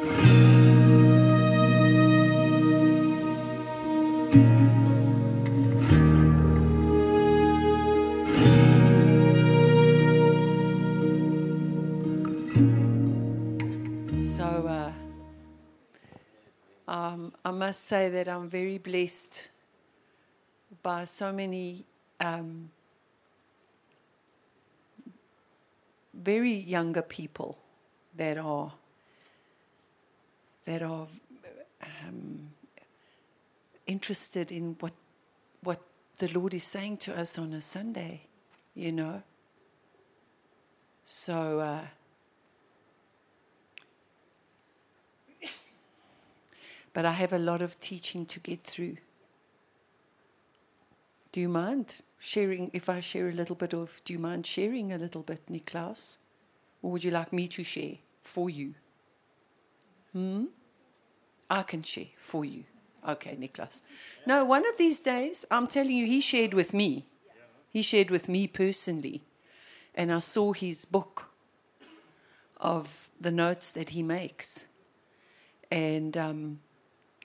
So, uh, um, I must say that I'm very blessed by so many um, very younger people that are that are um, interested in what what the Lord is saying to us on a Sunday, you know. So. Uh, but I have a lot of teaching to get through. Do you mind sharing, if I share a little bit of, do you mind sharing a little bit, Niklaus? Or would you like me to share for you? Hmm? I can share for you. Okay, Niklaus. No, one of these days, I'm telling you, he shared with me. He shared with me personally. And I saw his book of the notes that he makes. And um,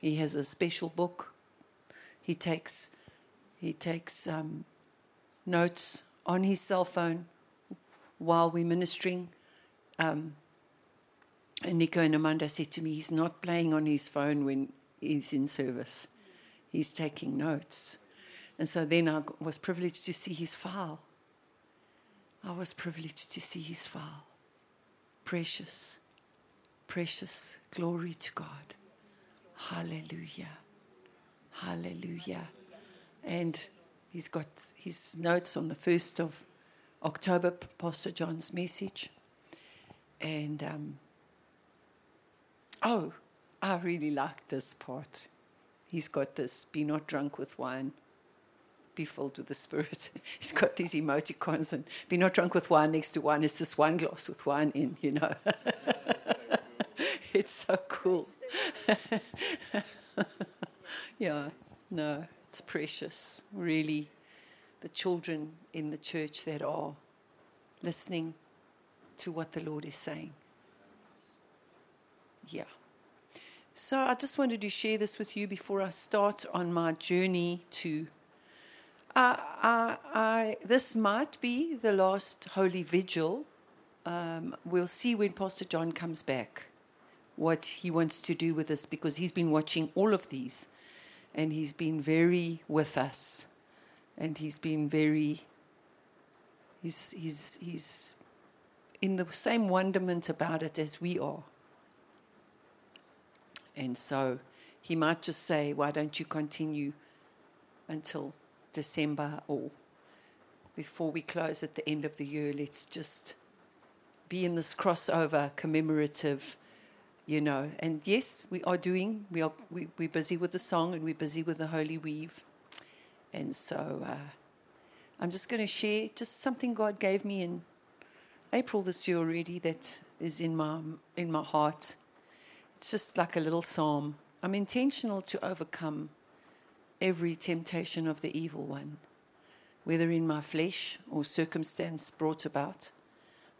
he has a special book. He takes he takes um, notes on his cell phone while we're ministering. Um, and Nico and Amanda said to me, he's not playing on his phone when he's in service. He's taking notes. And so then I was privileged to see his file. I was privileged to see his file. Precious, precious. Glory to God. Hallelujah. Hallelujah. And he's got his notes on the 1st of October, Pastor John's message. And, um, oh, I really like this part. He's got this be not drunk with wine, be filled with the Spirit. He's got these emoticons and be not drunk with wine next to wine is this wine glass with wine in, you know. it's so cool. yeah, no, it's precious, really. The children in the church that are listening to what the Lord is saying. Yeah. So I just wanted to share this with you before I start on my journey to. Uh, I, I, this might be the last Holy Vigil. Um, we'll see when Pastor John comes back what he wants to do with us because he's been watching all of these and he's been very with us and he's been very he's he's he's in the same wonderment about it as we are and so he might just say why don't you continue until december or before we close at the end of the year let's just be in this crossover commemorative you know. And yes, we are doing, we are, we, we're busy with the song and we're busy with the Holy Weave. And so uh, I'm just going to share just something God gave me in April this year already that is in my, in my heart. It's just like a little psalm. I'm intentional to overcome every temptation of the evil one, whether in my flesh or circumstance brought about.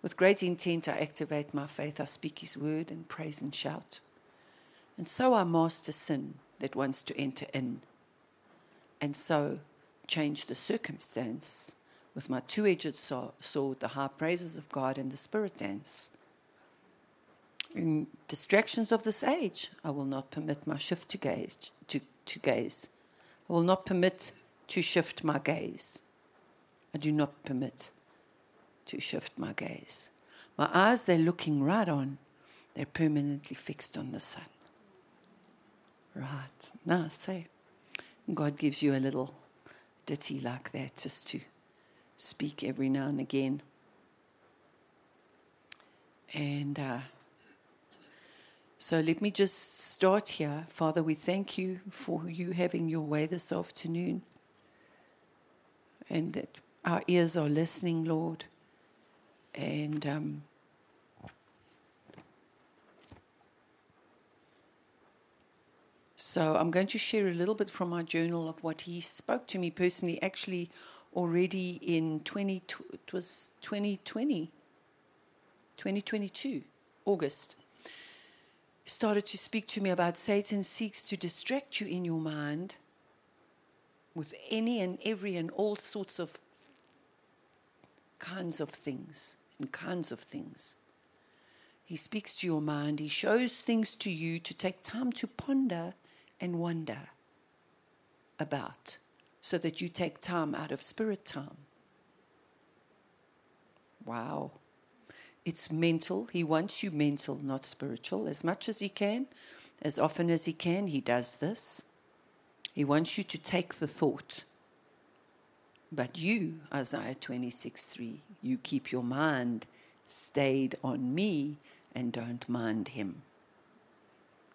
With great intent, I activate my faith. I speak His word and praise and shout. And so I master sin that wants to enter in. And so change the circumstance with my two edged sword, the high praises of God and the spirit dance. In distractions of this age, I will not permit my shift to gaze. To, to gaze. I will not permit to shift my gaze. I do not permit to shift my gaze. My eyes, they're looking right on, they're permanently fixed on the sun. Right. Now, say, God gives you a little ditty like that just to speak every now and again. And uh, so let me just start here. Father, we thank you for you having your way this afternoon and that our ears are listening, Lord. And um, so I'm going to share a little bit from my journal of what he spoke to me personally, actually, already in 20, it was 2020, 2022, August. Started to speak to me about Satan seeks to distract you in your mind with any and every and all sorts of kinds of things and kinds of things. He speaks to your mind, he shows things to you to take time to ponder and wonder about so that you take time out of spirit time. Wow. It's mental. He wants you mental, not spiritual, as much as he can, as often as he can. He does this. He wants you to take the thought. But you, Isaiah 26 3, you keep your mind stayed on me and don't mind him.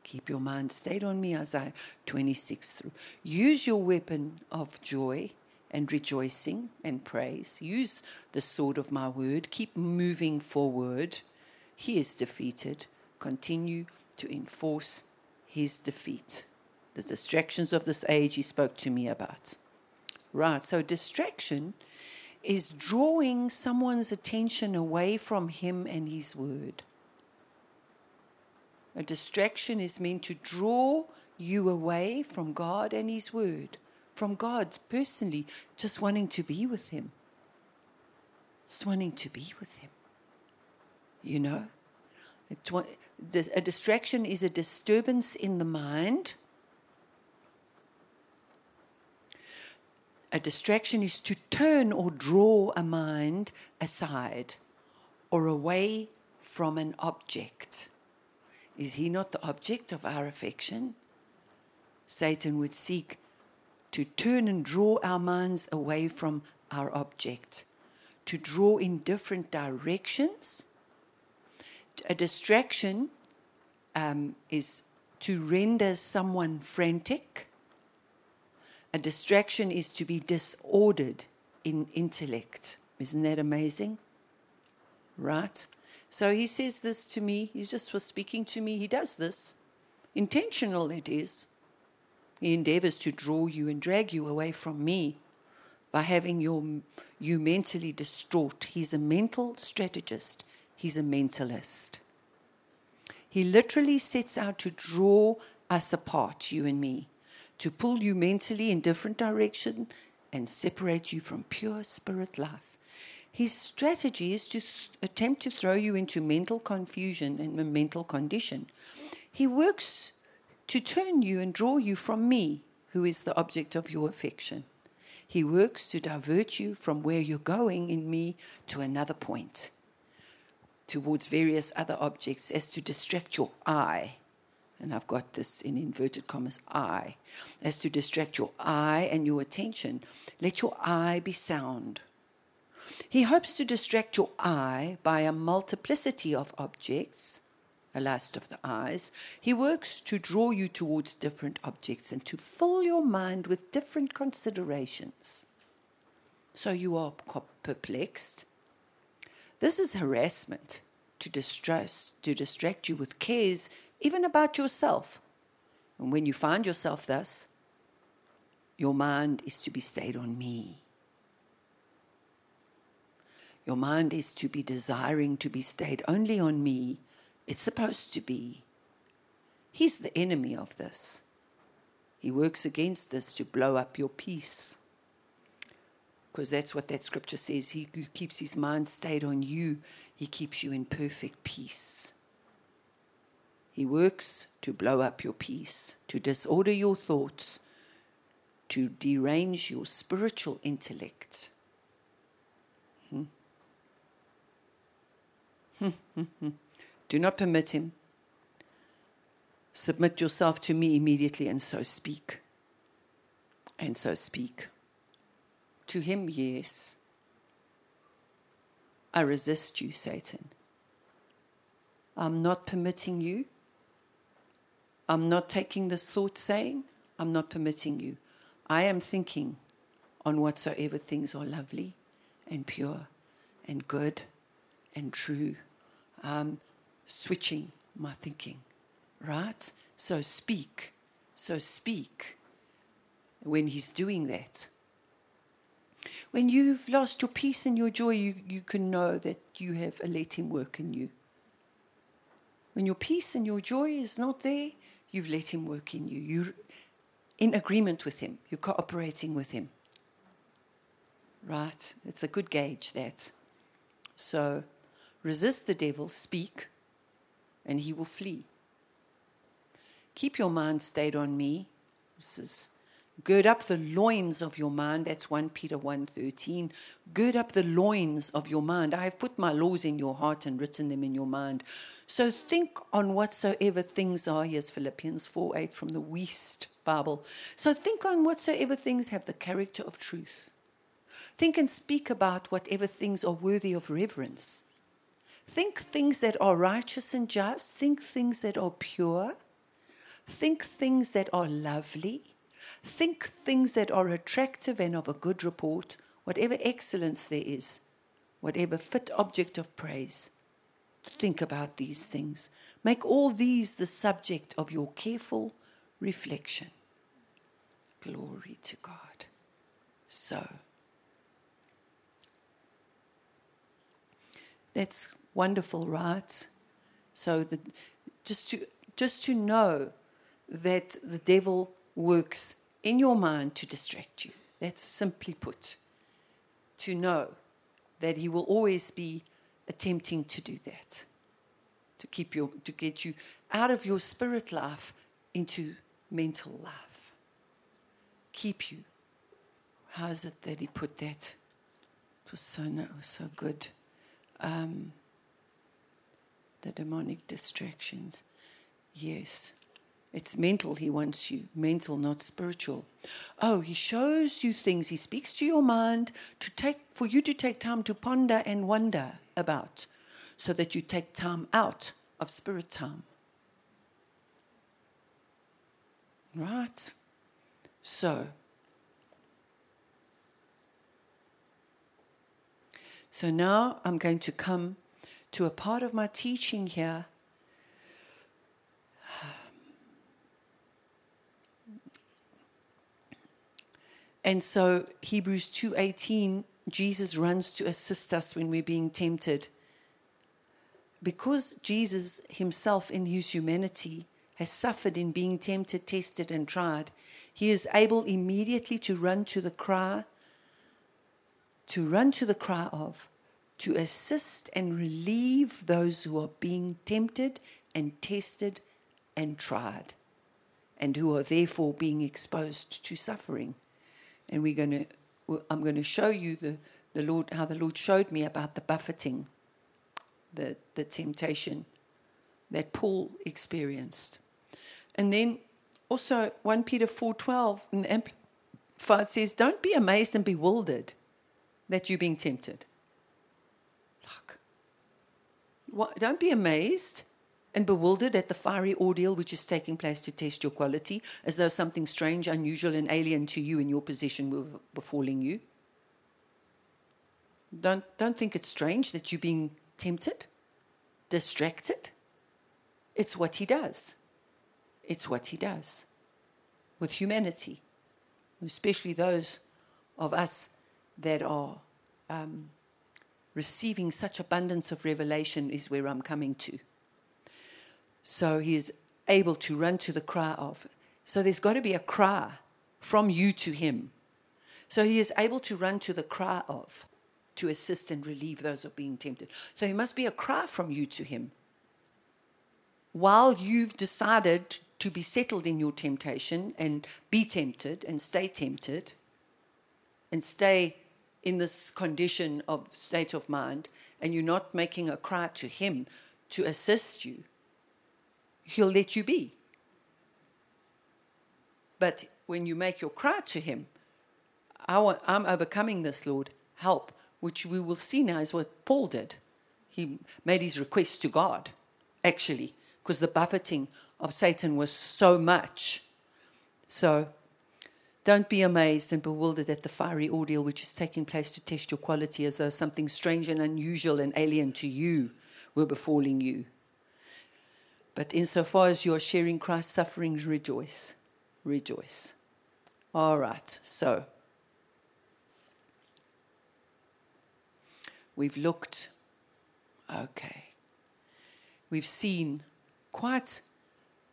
Keep your mind stayed on me, Isaiah 26 3. Use your weapon of joy and rejoicing and praise. Use the sword of my word. Keep moving forward. He is defeated. Continue to enforce his defeat the distractions of this age he spoke to me about. Right, so distraction is drawing someone's attention away from him and his word. A distraction is meant to draw you away from God and his word, from God personally, just wanting to be with him. Just wanting to be with him. You know? A distraction is a disturbance in the mind A distraction is to turn or draw a mind aside or away from an object. Is he not the object of our affection? Satan would seek to turn and draw our minds away from our object, to draw in different directions. A distraction um, is to render someone frantic a distraction is to be disordered in intellect. Isn't that amazing? Right? So he says this to me. He just was speaking to me. He does this. Intentional, it is. He endeavors to draw you and drag you away from me by having your, you mentally distraught. He's a mental strategist, he's a mentalist. He literally sets out to draw us apart, you and me to pull you mentally in different direction and separate you from pure spirit life. His strategy is to th- attempt to throw you into mental confusion and mental condition. He works to turn you and draw you from me, who is the object of your affection. He works to divert you from where you're going in me to another point, towards various other objects, as to distract your eye and I've got this in inverted commas, eye, as to distract your eye and your attention. Let your eye be sound. He hopes to distract your eye by a multiplicity of objects, a lust of the eyes. He works to draw you towards different objects and to fill your mind with different considerations. So you are perplexed. This is harassment to distress, to distract you with cares even about yourself. And when you find yourself thus, your mind is to be stayed on me. Your mind is to be desiring to be stayed only on me. It's supposed to be. He's the enemy of this. He works against this to blow up your peace. Because that's what that scripture says. He keeps his mind stayed on you, he keeps you in perfect peace. He works to blow up your peace, to disorder your thoughts, to derange your spiritual intellect. Hmm. hmm, hmm, hmm. Do not permit him. Submit yourself to me immediately and so speak. And so speak. To him, yes. I resist you, Satan. I'm not permitting you I'm not taking this thought saying, I'm not permitting you. I am thinking on whatsoever things are lovely and pure and good and true. I'm switching my thinking, right? So speak. So speak when he's doing that. When you've lost your peace and your joy, you, you can know that you have a let him work in you. When your peace and your joy is not there, you've let Him work in you. You're in agreement with Him, you're cooperating with Him. Right? It's a good gauge, that. So resist the devil, speak, and he will flee. Keep your mind stayed on me. This is gird up the loins of your mind. That's 1 Peter 1.13. Gird up the loins of your mind. I have put my laws in your heart and written them in your mind. So think on whatsoever things are. Here's Philippians 4 8 from the Wuest Bible. So think on whatsoever things have the character of truth. Think and speak about whatever things are worthy of reverence. Think things that are righteous and just. Think things that are pure. Think things that are lovely. Think things that are attractive and of a good report, whatever excellence there is, whatever fit object of praise. Think about these things. Make all these the subject of your careful reflection. Glory to God. So, that's wonderful, right? So, the, just to just to know that the devil works in your mind to distract you. That's simply put. To know that he will always be attempting to do that. To keep your to get you out of your spirit life into mental life. Keep you. How is it that he put that? It was so no, so good. Um, the demonic distractions. Yes. It's mental, he wants you. Mental, not spiritual. Oh, he shows you things. He speaks to your mind to take for you to take time to ponder and wonder about, so that you take time out of spirit time. Right? So So now I'm going to come to a part of my teaching here And so Hebrews 2:18 Jesus runs to assist us when we're being tempted. Because Jesus himself in his humanity has suffered in being tempted, tested and tried, he is able immediately to run to the cry to run to the cry of to assist and relieve those who are being tempted and tested and tried and who are therefore being exposed to suffering and we're going to I'm going to show you the, the Lord how the Lord showed me about the buffeting, the the temptation that Paul experienced. And then also 1 Peter 4:12 in the Amplified says, "Don't be amazed and bewildered that you're being tempted." Look. What, don't be amazed and bewildered at the fiery ordeal which is taking place to test your quality, as though something strange, unusual, and alien to you in your position were befalling you. Don't, don't think it's strange that you're being tempted, distracted. It's what he does. It's what he does with humanity, especially those of us that are um, receiving such abundance of revelation, is where I'm coming to. So he is able to run to the cry of. So there's got to be a cry from you to him. So he is able to run to the cry of to assist and relieve those are being tempted. So there must be a cry from you to him. While you've decided to be settled in your temptation and be tempted and stay tempted and stay in this condition of state of mind, and you're not making a cry to him to assist you, he'll let you be. But when you make your cry to him, I am overcoming this, Lord, help, which we will see now is what Paul did. He made his request to God, actually, because the buffeting of Satan was so much. So don't be amazed and bewildered at the fiery ordeal which is taking place to test your quality as though something strange and unusual and alien to you were befalling you. But insofar as you are sharing Christ's sufferings, rejoice. Rejoice. All right, so we've looked, okay. We've seen quite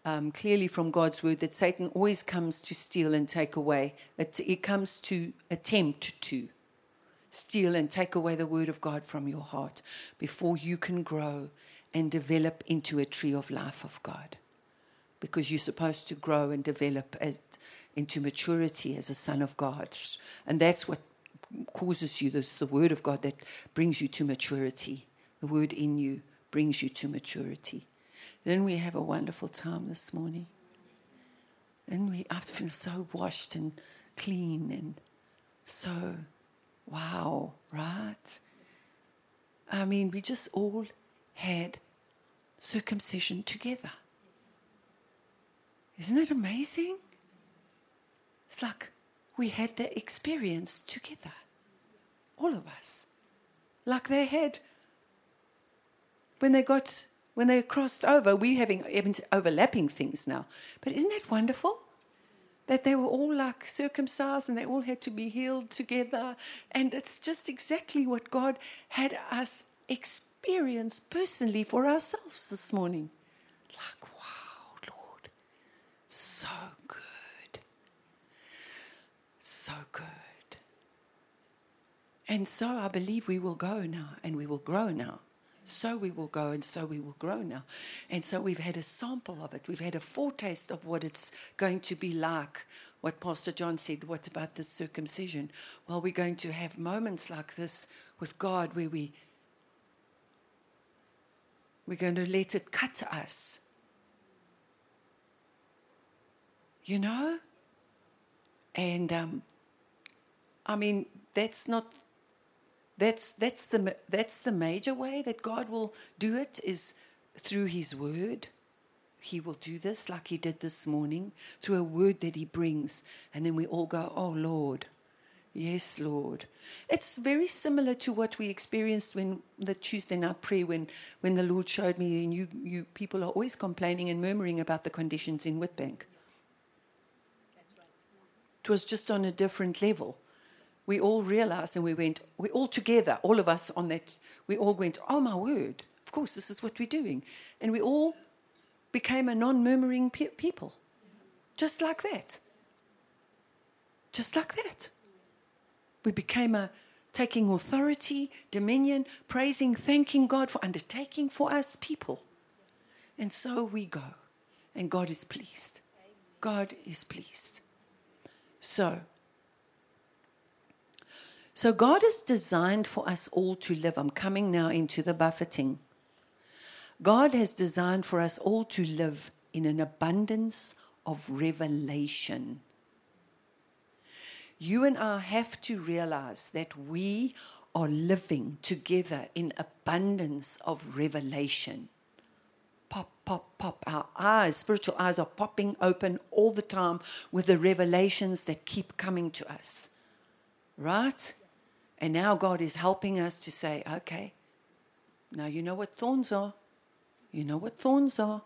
um, clearly from God's word that Satan always comes to steal and take away. It, comes to attempt to steal and take away the word of God from your heart before you can grow and develop into a tree of life of God. Because you're supposed to grow and develop as, into maturity as a son of God. And that's what causes you. It's the word of God that brings you to maturity. The word in you brings you to maturity. Then we have a wonderful time this morning. And we I feel so washed and clean and so wow, right? I mean, we just all had circumcision together. Isn't that amazing? It's like we had the experience together. All of us. Like they had when they got when they crossed over, we're having overlapping things now. But isn't that wonderful? That they were all like circumcised and they all had to be healed together. And it's just exactly what God had us experience personally for ourselves this morning. Like, wow, Lord, so good. So good. And so I believe we will go now and we will grow now so we will go and so we will grow now. And so we've had a sample of it. We've had a foretaste of what it's going to be like. What Pastor John said, what about this circumcision? Well, we're going to have moments like this with God where we we're going to let it cut us. You know? And um, I mean, that's not that's, that's, the, that's the major way that God will do it is through His Word. He will do this like He did this morning through a word that He brings. And then we all go, Oh Lord, yes, Lord. It's very similar to what we experienced when the Tuesday night prayer, when, when the Lord showed me, and you, you people are always complaining and murmuring about the conditions in Witbank. It was just on a different level we all realized and we went, we all together, all of us on that, we all went, oh my word, of course, this is what we're doing. And we all became a non murmuring pe- people. Just like that. Just like that. We became a taking authority, dominion, praising, thanking God for undertaking for us people. And so we go. And God is pleased. God is pleased. So, so God has designed for us all to live. I'm coming now into the buffeting. God has designed for us all to live in an abundance of revelation. You and I have to realize that we are living together in abundance of revelation. Pop, pop, pop. Our eyes, spiritual eyes, are popping open all the time with the revelations that keep coming to us. Right? And now God is helping us to say, okay, now you know what thorns are. You know what thorns are,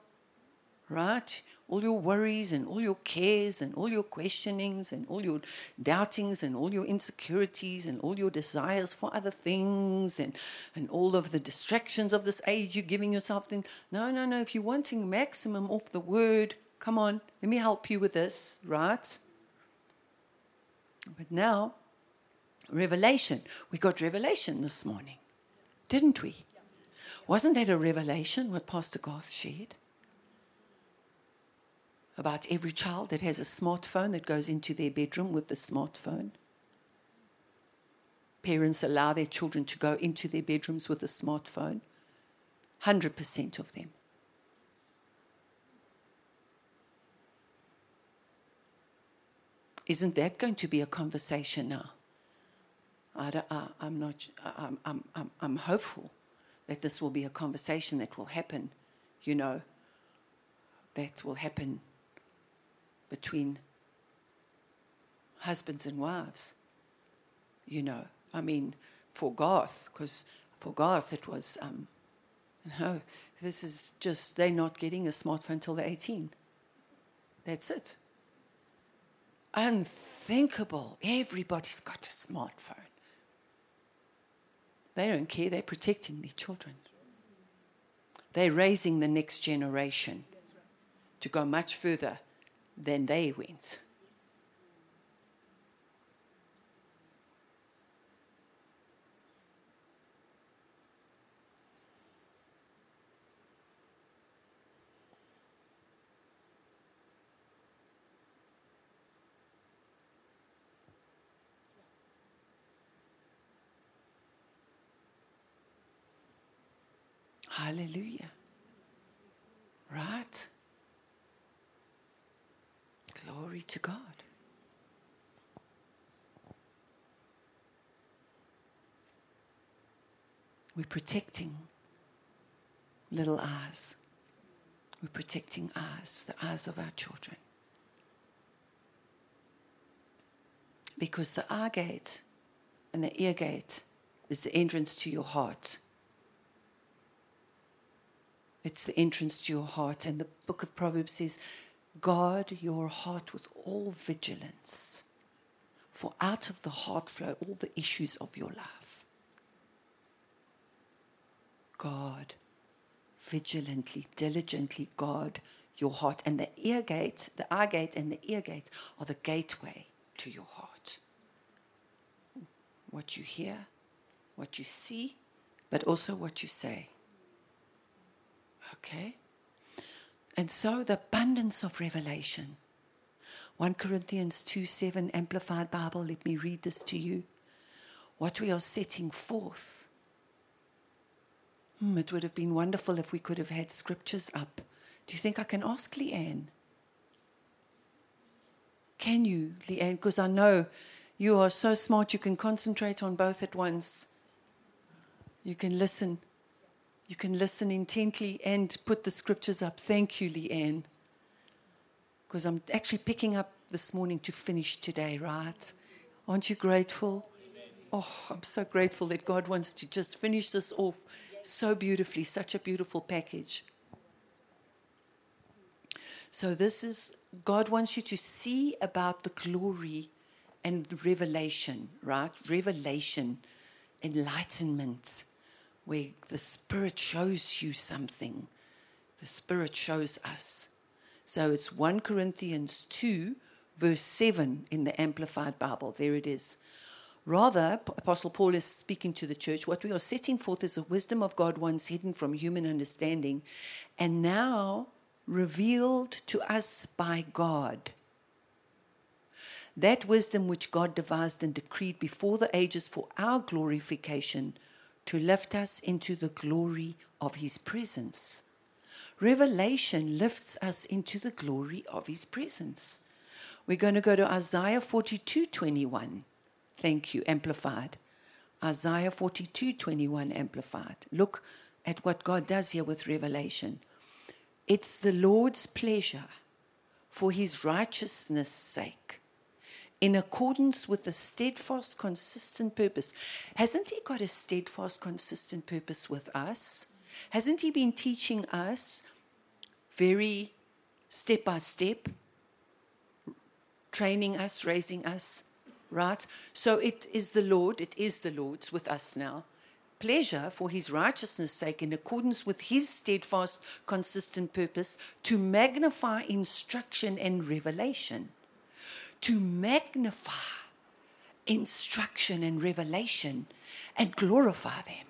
right? All your worries and all your cares and all your questionings and all your doubtings and all your insecurities and all your desires for other things and, and all of the distractions of this age you're giving yourself. Then, no, no, no. If you're wanting maximum off the word, come on, let me help you with this, right? But now, revelation. We got revelation this morning, didn't we? Wasn't that a revelation what Pastor Garth shared? About every child that has a smartphone that goes into their bedroom with the smartphone. Parents allow their children to go into their bedrooms with a smartphone. 100% of them. Isn't that going to be a conversation now? I am not, I'm, I'm, I'm, I'm hopeful that this will be a conversation that will happen, you know, that will happen between husbands and wives, you know. I mean, for Garth, because for Garth it was, um, you know, this is just, they're not getting a smartphone till they're 18. That's it. Unthinkable. Everybody's got a smartphone. They don't care, they're protecting their children. They're raising the next generation to go much further than they went. Hallelujah. Right? Glory to God. We're protecting little eyes. We're protecting eyes, the eyes of our children. Because the eye gate and the ear gate is the entrance to your heart. It's the entrance to your heart. And the book of Proverbs says, Guard your heart with all vigilance, for out of the heart flow all the issues of your life. Guard, vigilantly, diligently guard your heart. And the ear gate, the eye gate, and the ear gate are the gateway to your heart. What you hear, what you see, but also what you say. Okay? And so the abundance of revelation. 1 Corinthians 2 7 Amplified Bible, let me read this to you. What we are setting forth. Hmm, it would have been wonderful if we could have had scriptures up. Do you think I can ask Leanne? Can you, Leanne? Because I know you are so smart, you can concentrate on both at once. You can listen. You can listen intently and put the scriptures up. Thank you, Leanne. Because I'm actually picking up this morning to finish today, right? Aren't you grateful? Oh, I'm so grateful that God wants to just finish this off so beautifully, such a beautiful package. So, this is God wants you to see about the glory and revelation, right? Revelation, enlightenment where the Spirit shows you something. The Spirit shows us. So it's 1 Corinthians 2, verse 7 in the Amplified Bible. There it is. Rather, Apostle Paul is speaking to the church. What we are setting forth is the wisdom of God once hidden from human understanding and now revealed to us by God. That wisdom which God devised and decreed before the ages for our glorification to lift us into the glory of His presence. Revelation lifts us into the glory of His presence. We're going to go to Isaiah 42 21. Thank you, Amplified. Isaiah 42 21, Amplified. Look at what God does here with revelation. It's the Lord's pleasure for His righteousness' sake in accordance with a steadfast, consistent purpose. Hasn't He got a steadfast, consistent purpose with us? Hasn't He been teaching us very step by step, training us, raising us, right? So it is the Lord, it is the Lord's with us now. Pleasure for his righteousness' sake, in accordance with his steadfast, consistent purpose, to magnify instruction and revelation to magnify instruction and revelation and glorify them.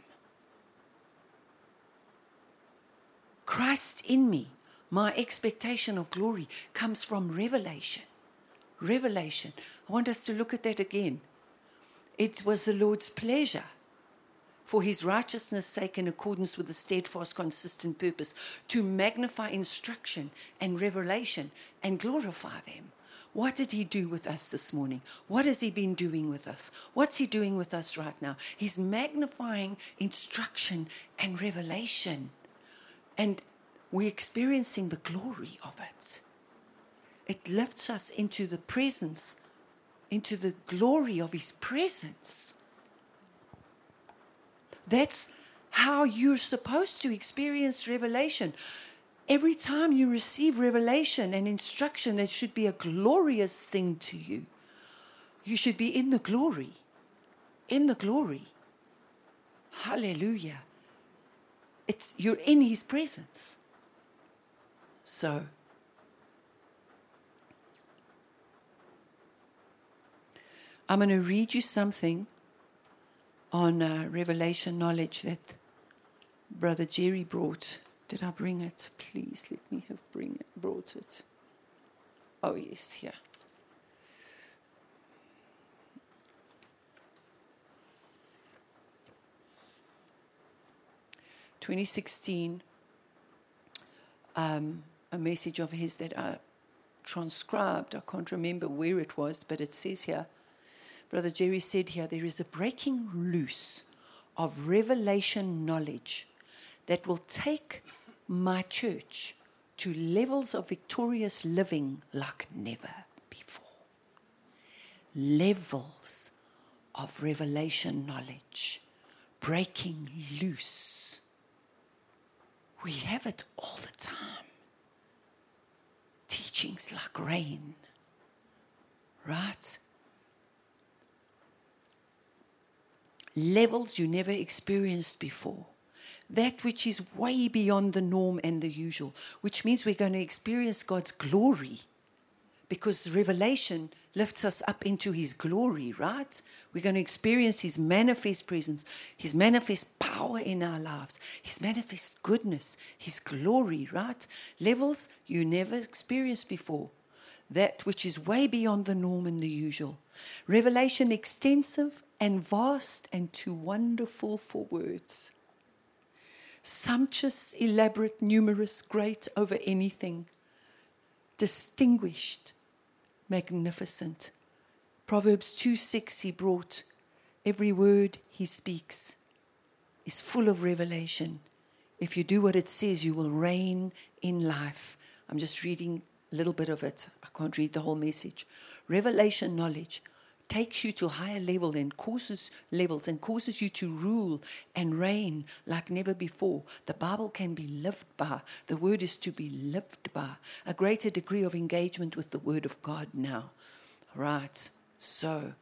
Christ in me, my expectation of glory comes from revelation. Revelation. I want us to look at that again. It was the Lord's pleasure for his righteousness' sake in accordance with the steadfast, consistent purpose to magnify instruction and revelation and glorify them. What did he do with us this morning? What has he been doing with us? What's he doing with us right now? He's magnifying instruction and revelation. And we're experiencing the glory of it. It lifts us into the presence, into the glory of his presence. That's how you're supposed to experience revelation. Every time you receive revelation and instruction, it should be a glorious thing to you. You should be in the glory. In the glory. Hallelujah. it's, you're in His presence. So, I'm going to read you something on uh, revelation knowledge that Brother Jerry brought. Did I bring it? Please let me have bring it, brought it. Oh, yes, here. 2016, um, a message of his that I transcribed. I can't remember where it was, but it says here Brother Jerry said here there is a breaking loose of revelation knowledge that will take my church to levels of victorious living like never before. Levels of revelation knowledge breaking loose we have it all the time. Teachings like rain, right? Levels you never experienced before. That which is way beyond the norm and the usual, which means we're going to experience God's glory because revelation lifts us up into his glory, right? We're going to experience his manifest presence, his manifest power in our lives, his manifest goodness, his glory, right? Levels you never experienced before. That which is way beyond the norm and the usual. Revelation extensive and vast and too wonderful for words. Sumptuous, elaborate, numerous, great over anything. Distinguished, magnificent. Proverbs 2 6 he brought. Every word he speaks is full of revelation. If you do what it says, you will reign in life. I'm just reading a little bit of it. I can't read the whole message. Revelation knowledge takes you to higher level and causes levels and causes you to rule and reign like never before. The Bible can be lived by. The word is to be lived by. A greater degree of engagement with the word of God now. Right. So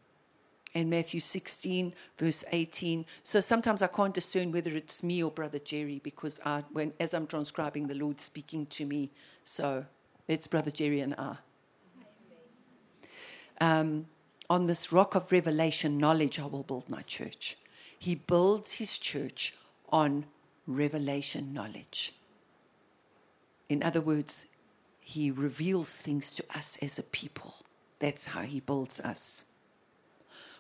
in Matthew 16, verse 18. So sometimes I can't discern whether it's me or Brother Jerry because I, when, as I'm transcribing, the Lord speaking to me. So it's Brother Jerry and I. Um, on this rock of revelation knowledge, I will build my church. He builds his church on revelation knowledge. In other words, he reveals things to us as a people. That's how he builds us.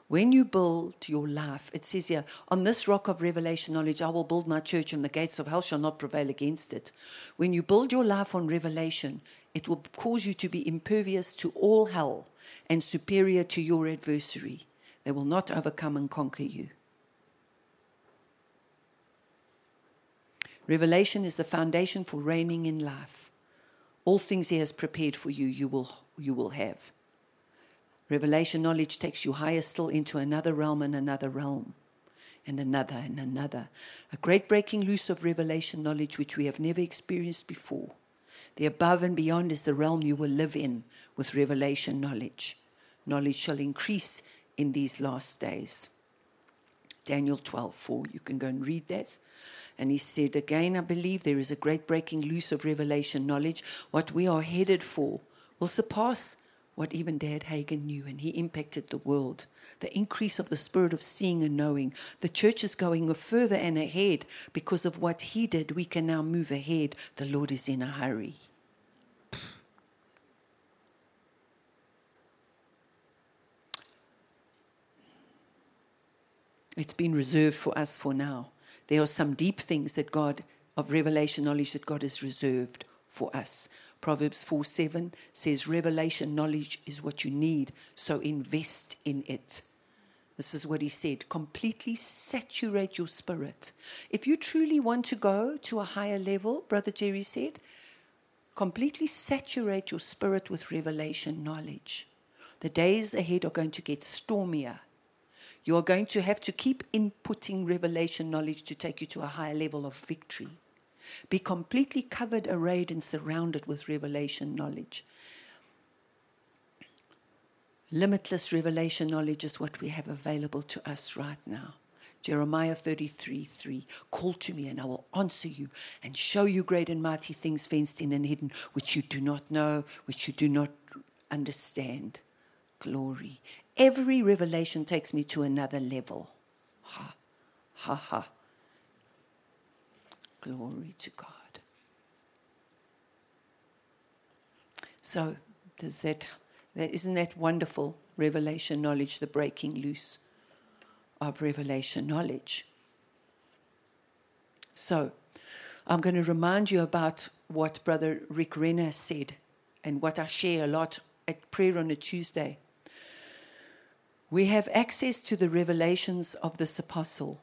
When you build your life, it says here, on this rock of revelation knowledge, I will build my church, and the gates of hell shall not prevail against it. When you build your life on revelation, it will cause you to be impervious to all hell and superior to your adversary. They will not overcome and conquer you. Revelation is the foundation for reigning in life. All things He has prepared for you, you will, you will have. Revelation knowledge takes you higher still into another realm and another realm, and another and another. A great breaking loose of revelation knowledge which we have never experienced before. The above and beyond is the realm you will live in with revelation knowledge. Knowledge shall increase in these last days. Daniel 12 4. You can go and read that. And he said, Again, I believe there is a great breaking loose of revelation knowledge. What we are headed for will surpass what even Dad Hagin knew, and he impacted the world. The increase of the spirit of seeing and knowing. The church is going further and ahead because of what he did. We can now move ahead. The Lord is in a hurry. It's been reserved for us for now. There are some deep things that God, of revelation knowledge, that God has reserved for us. Proverbs 4 7 says, Revelation knowledge is what you need, so invest in it. This is what he said completely saturate your spirit. If you truly want to go to a higher level, Brother Jerry said, completely saturate your spirit with revelation knowledge. The days ahead are going to get stormier. You are going to have to keep inputting revelation knowledge to take you to a higher level of victory. Be completely covered, arrayed, and surrounded with revelation knowledge. Limitless revelation knowledge is what we have available to us right now. Jeremiah 33 3. Call to me, and I will answer you and show you great and mighty things fenced in and hidden, which you do not know, which you do not understand. Glory. Every revelation takes me to another level. Ha, ha, ha. Glory to God. So, does that, that isn't that wonderful? Revelation knowledge, the breaking loose of revelation knowledge. So, I'm going to remind you about what Brother Rick Renner said and what I share a lot at prayer on a Tuesday. We have access to the revelations of this apostle.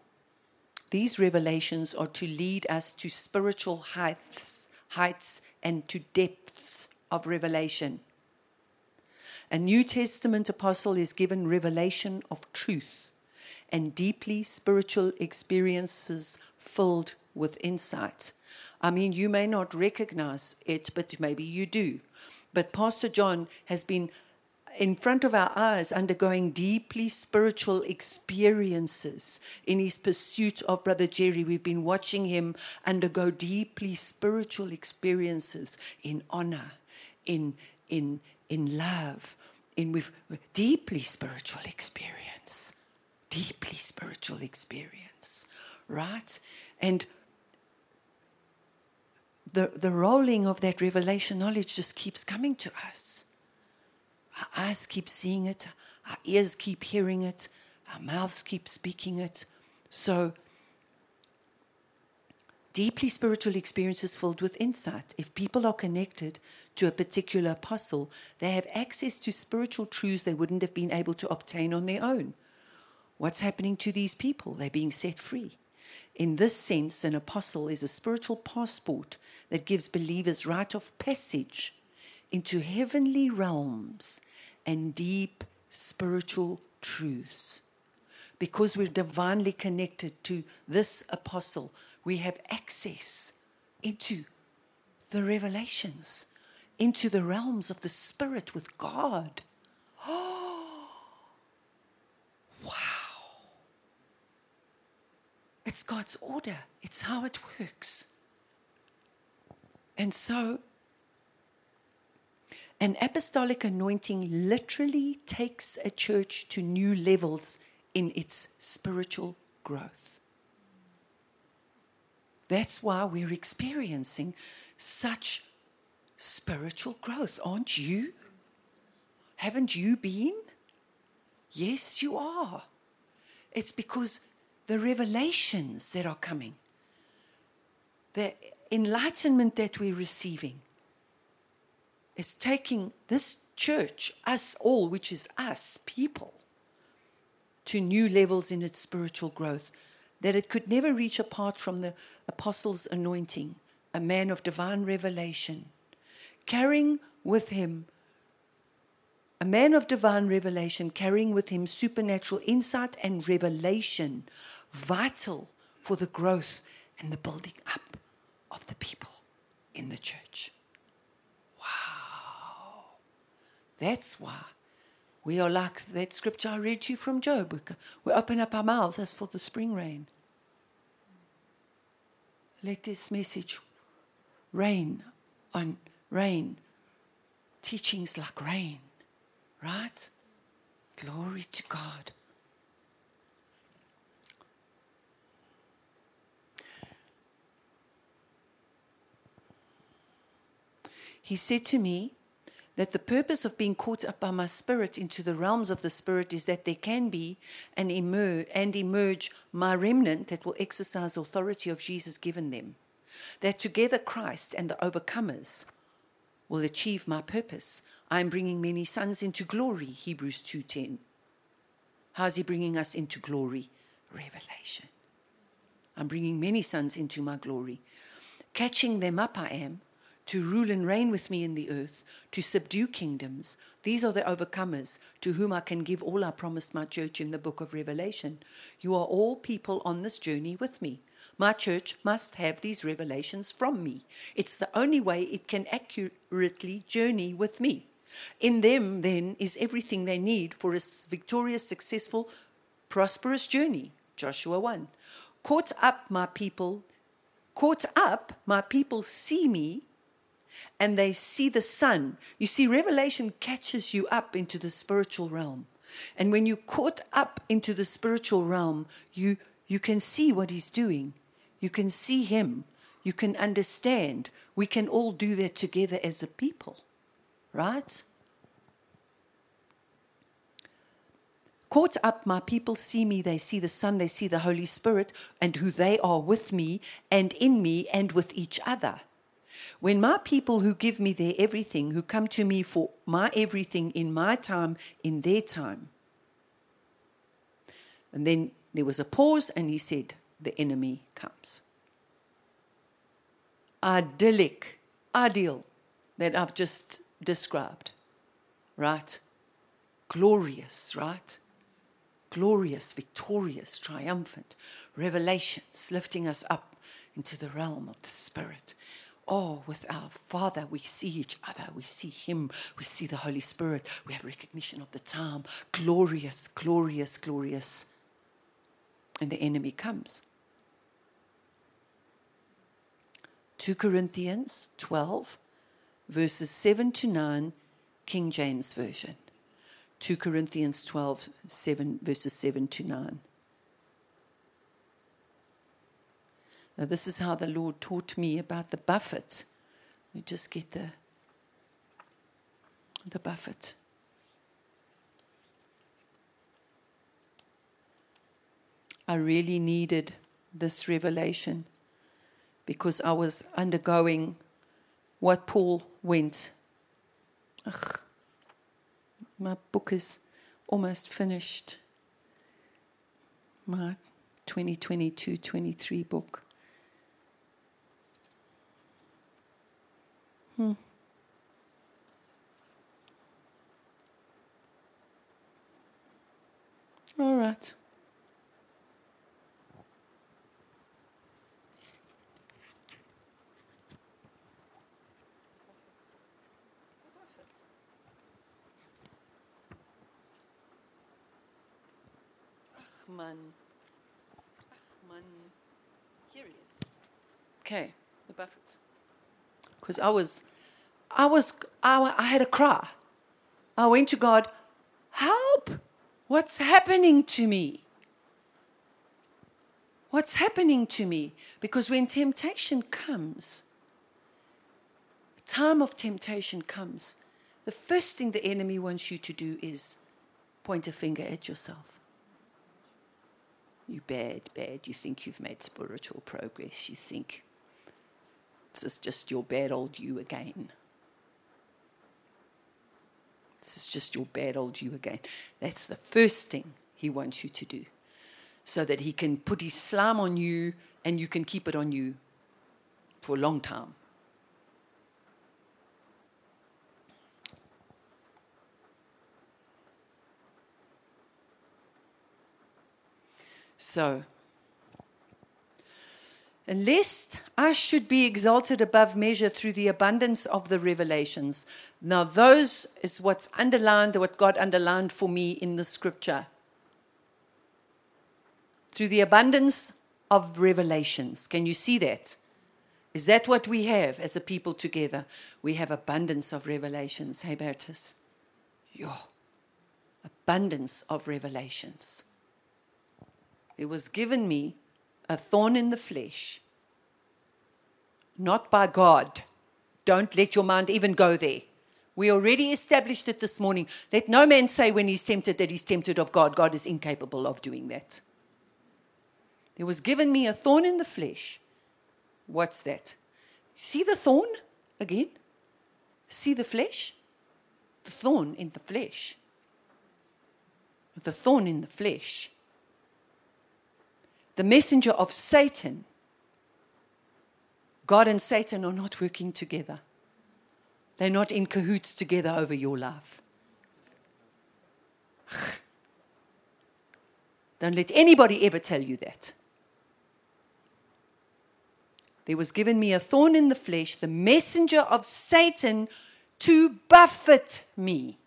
These revelations are to lead us to spiritual heights, heights and to depths of revelation. A New Testament apostle is given revelation of truth and deeply spiritual experiences filled with insight. I mean, you may not recognize it, but maybe you do. But Pastor John has been in front of our eyes undergoing deeply spiritual experiences in his pursuit of Brother Jerry. We've been watching him undergo deeply spiritual experiences in honor, in, in, in love, in with deeply spiritual experience deeply spiritual experience, right? And the, the rolling of that revelation knowledge just keeps coming to us. Our eyes keep seeing it, our ears keep hearing it, our mouths keep speaking it. So, deeply spiritual experiences filled with insight. If people are connected to a particular apostle, they have access to spiritual truths they wouldn't have been able to obtain on their own. What's happening to these people? They're being set free. In this sense, an apostle is a spiritual passport that gives believers right of passage into heavenly realms and deep spiritual truths. Because we're divinely connected to this apostle, we have access into the revelations, into the realms of the Spirit with God. Oh, wow. It's God's order, it's how it works. And so, an apostolic anointing literally takes a church to new levels in its spiritual growth. That's why we're experiencing such spiritual growth, aren't you? Haven't you been? Yes, you are. It's because the revelations that are coming, the enlightenment that we're receiving. It's taking this church, us all, which is us, people, to new levels in its spiritual growth that it could never reach apart from the apostle's anointing, a man of divine revelation, carrying with him a man of divine revelation, carrying with him supernatural insight and revelation vital for the growth and the building up of the people in the church. Wow. That's why we are like that scripture I read to you from Job. We open up our mouths as for the spring rain. Let this message rain on rain. Teachings like rain, right? Glory to God. He said to me that the purpose of being caught up by my spirit into the realms of the spirit is that there can be and emerge, and emerge my remnant that will exercise authority of Jesus given them. That together Christ and the overcomers will achieve my purpose. I am bringing many sons into glory, Hebrews 2:10. How's he bringing us into glory? Revelation. I'm bringing many sons into my glory. Catching them up I am to rule and reign with me in the earth, to subdue kingdoms. These are the overcomers to whom I can give all I promised my church in the book of Revelation. You are all people on this journey with me. My church must have these revelations from me. It's the only way it can accurately journey with me. In them, then, is everything they need for a victorious, successful, prosperous journey. Joshua 1. Caught up, my people, caught up, my people see me and they see the Son. You see, revelation catches you up into the spiritual realm. And when you're caught up into the spiritual realm, you, you can see what he's doing. You can see him. You can understand. We can all do that together as a people, right? Caught up, my people see me, they see the Son, they see the Holy Spirit, and who they are with me and in me and with each other. When my people who give me their everything, who come to me for my everything in my time, in their time. And then there was a pause, and he said, The enemy comes. Idyllic, ideal that I've just described, right? Glorious, right? Glorious, victorious, triumphant revelations lifting us up into the realm of the Spirit Oh, with our Father, we see each other. We see Him. We see the Holy Spirit. We have recognition of the time. Glorious, glorious, glorious. And the enemy comes. 2 Corinthians 12, verses 7 to 9, King James Version. 2 Corinthians 12, 7, verses 7 to 9. Now, this is how the Lord taught me about the buffet. You just get the, the buffet. I really needed this revelation because I was undergoing what Paul went. Ugh, my book is almost finished. My 2022 23 book. Hmm. All right. Achman. Achman. Here he is. Okay, the buffet because I was, I was, I, I had a cry. I went to God, help! What's happening to me? What's happening to me? Because when temptation comes, time of temptation comes, the first thing the enemy wants you to do is point a finger at yourself. You bad, bad. You think you've made spiritual progress. You think this is just your bad old you again. This is just your bad old you again. That's the first thing he wants you to do. So that he can put his slam on you and you can keep it on you for a long time. So, lest I should be exalted above measure through the abundance of the revelations. Now, those is what's underlined, what God underlined for me in the scripture. Through the abundance of revelations. Can you see that? Is that what we have as a people together? We have abundance of revelations. Hey, Bertus. Yo. Abundance of revelations. It was given me a thorn in the flesh, not by God. Don't let your mind even go there. We already established it this morning. Let no man say when he's tempted that he's tempted of God. God is incapable of doing that. There was given me a thorn in the flesh. What's that? See the thorn again? See the flesh? The thorn in the flesh. The thorn in the flesh the messenger of Satan. God and Satan are not working together. They're not in cahoots together over your life. Don't let anybody ever tell you that. There was given me a thorn in the flesh, the messenger of Satan to buffet me.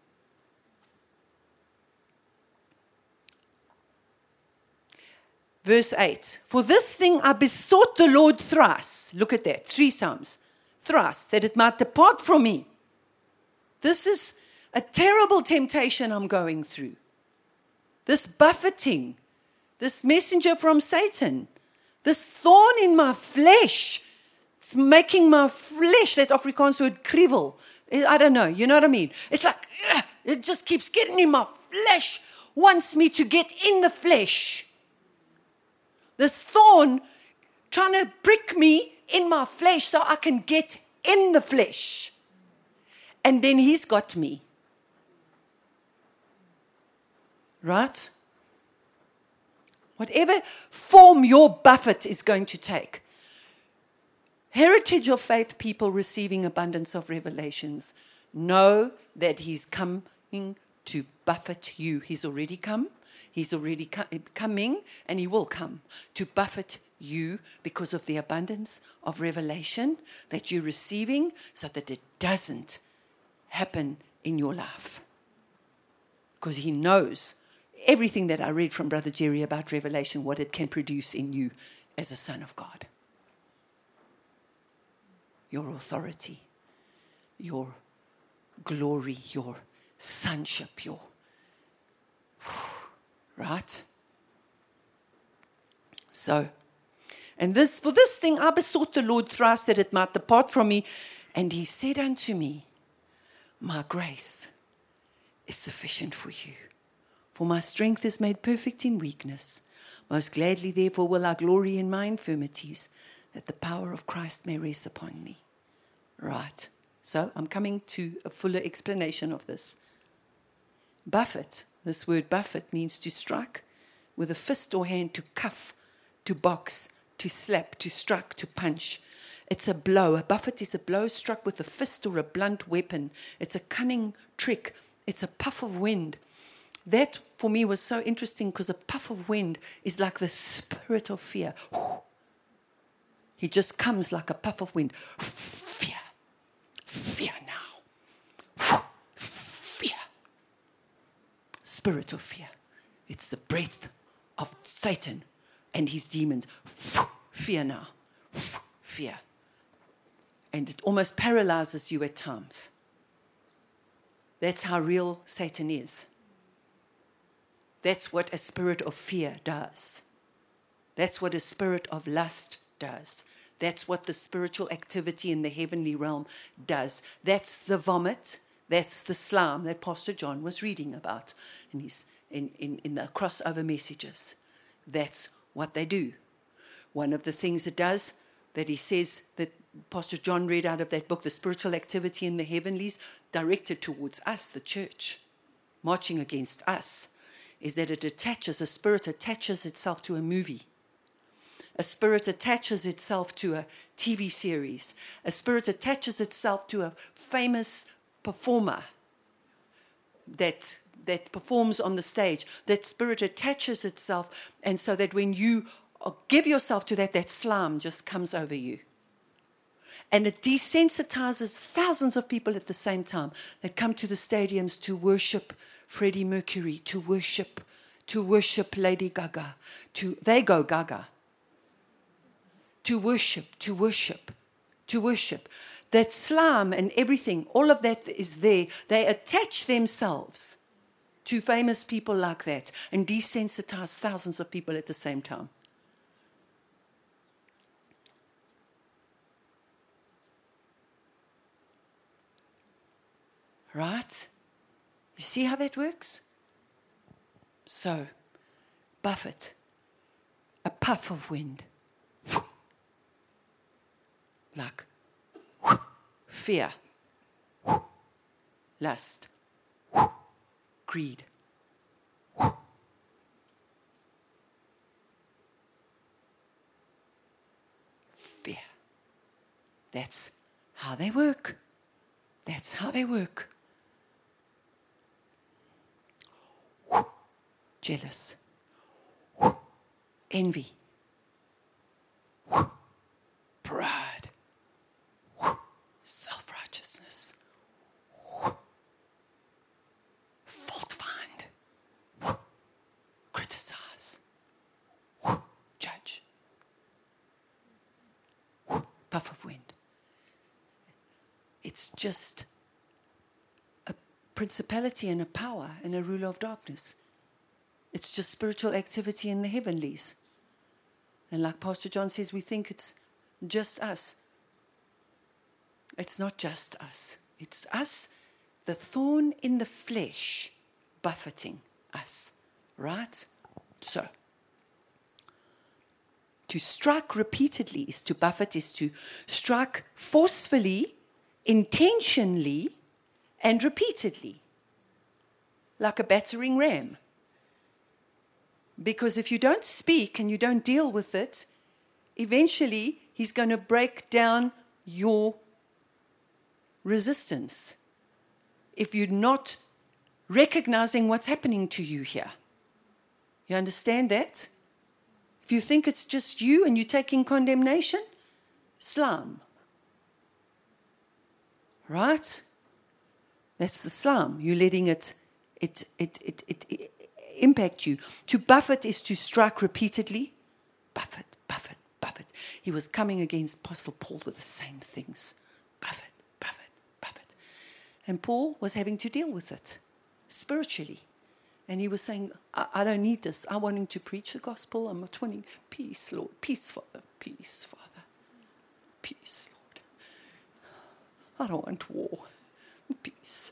Verse 8 For this thing I besought the Lord thrice. Look at that, three Psalms. Thrice, that it might depart from me. This is a terrible temptation I'm going through. This buffeting, this messenger from Satan, this thorn in my flesh. It's making my flesh, that Afrikaans word kriebel. I don't know, you know what I mean? It's like, it just keeps getting in my flesh, wants me to get in the flesh. This thorn trying to prick me in my flesh so I can get in the flesh. And then he's got me. Right? Whatever form your buffet is going to take. Heritage of faith people receiving abundance of revelations know that he's coming to buffet you. He's already come. He's already coming and he will come to buffet you because of the abundance of revelation that you're receiving so that it doesn't happen in your life. Because he knows everything that I read from Brother Jerry about revelation, what it can produce in you as a son of God. Your authority, your glory, your sonship, your. Right? So, and this for this thing I besought the Lord thrice that it might depart from me. And he said unto me, My grace is sufficient for you. For my strength is made perfect in weakness. Most gladly, therefore, will I glory in my infirmities, that the power of Christ may rest upon me. Right. So I'm coming to a fuller explanation of this. Buffet, this word buffet means to strike with a fist or hand, to cuff, to box, to slap, to strike, to punch. It's a blow. A buffet is a blow struck with a fist or a blunt weapon. It's a cunning trick. It's a puff of wind. That for me was so interesting because a puff of wind is like the spirit of fear. He just comes like a puff of wind. Fear. Fear now. Spirit of fear. It's the breath of Satan and his demons. Fear now. Fear. And it almost paralyzes you at times. That's how real Satan is. That's what a spirit of fear does. That's what a spirit of lust does. That's what the spiritual activity in the heavenly realm does. That's the vomit. That's the slime that Pastor John was reading about in, his, in, in, in the crossover messages. That's what they do. One of the things it does that he says that Pastor John read out of that book, The Spiritual Activity in the Heavenlies, directed towards us, the church, marching against us, is that it attaches, a spirit attaches itself to a movie. A spirit attaches itself to a TV series. A spirit attaches itself to a famous performer that, that performs on the stage. That spirit attaches itself, and so that when you give yourself to that, that slime just comes over you. And it desensitizes thousands of people at the same time that come to the stadiums to worship Freddie Mercury, to worship, to worship Lady Gaga. To, they go Gaga. To worship, to worship, to worship. That slime and everything, all of that is there. They attach themselves to famous people like that and desensitize thousands of people at the same time. Right? You see how that works? So, buffet, a puff of wind, like fear, lust, greed. Fear. That's how they work. That's how they work. jealous, envy, pride, self righteousness, fault find, criticize, puff of wind. It's just a principality and a power and a ruler of darkness. It's just spiritual activity in the heavenlies. And like Pastor John says, we think it's just us. It's not just us, it's us, the thorn in the flesh, buffeting us, right? So, to strike repeatedly is to buffet, is to strike forcefully, intentionally, and repeatedly, like a battering ram. Because if you don't speak and you don't deal with it, eventually he's going to break down your resistance. If you're not recognizing what's happening to you here. You understand that? If you think it's just you and you're taking condemnation, slum. Right? That's the slum. You're letting it, it, it, it, it, it impact you. To buffet is to strike repeatedly. Buffet, buffet, buffet. He was coming against Apostle Paul with the same things. Buffet, buffet, buffet. And Paul was having to deal with it spiritually. And he was saying, I, I don't need this. I want him to preach the gospel. I'm not wanting peace, Lord. Peace, Father. Peace, Father. Peace, Lord. I don't want war. Peace.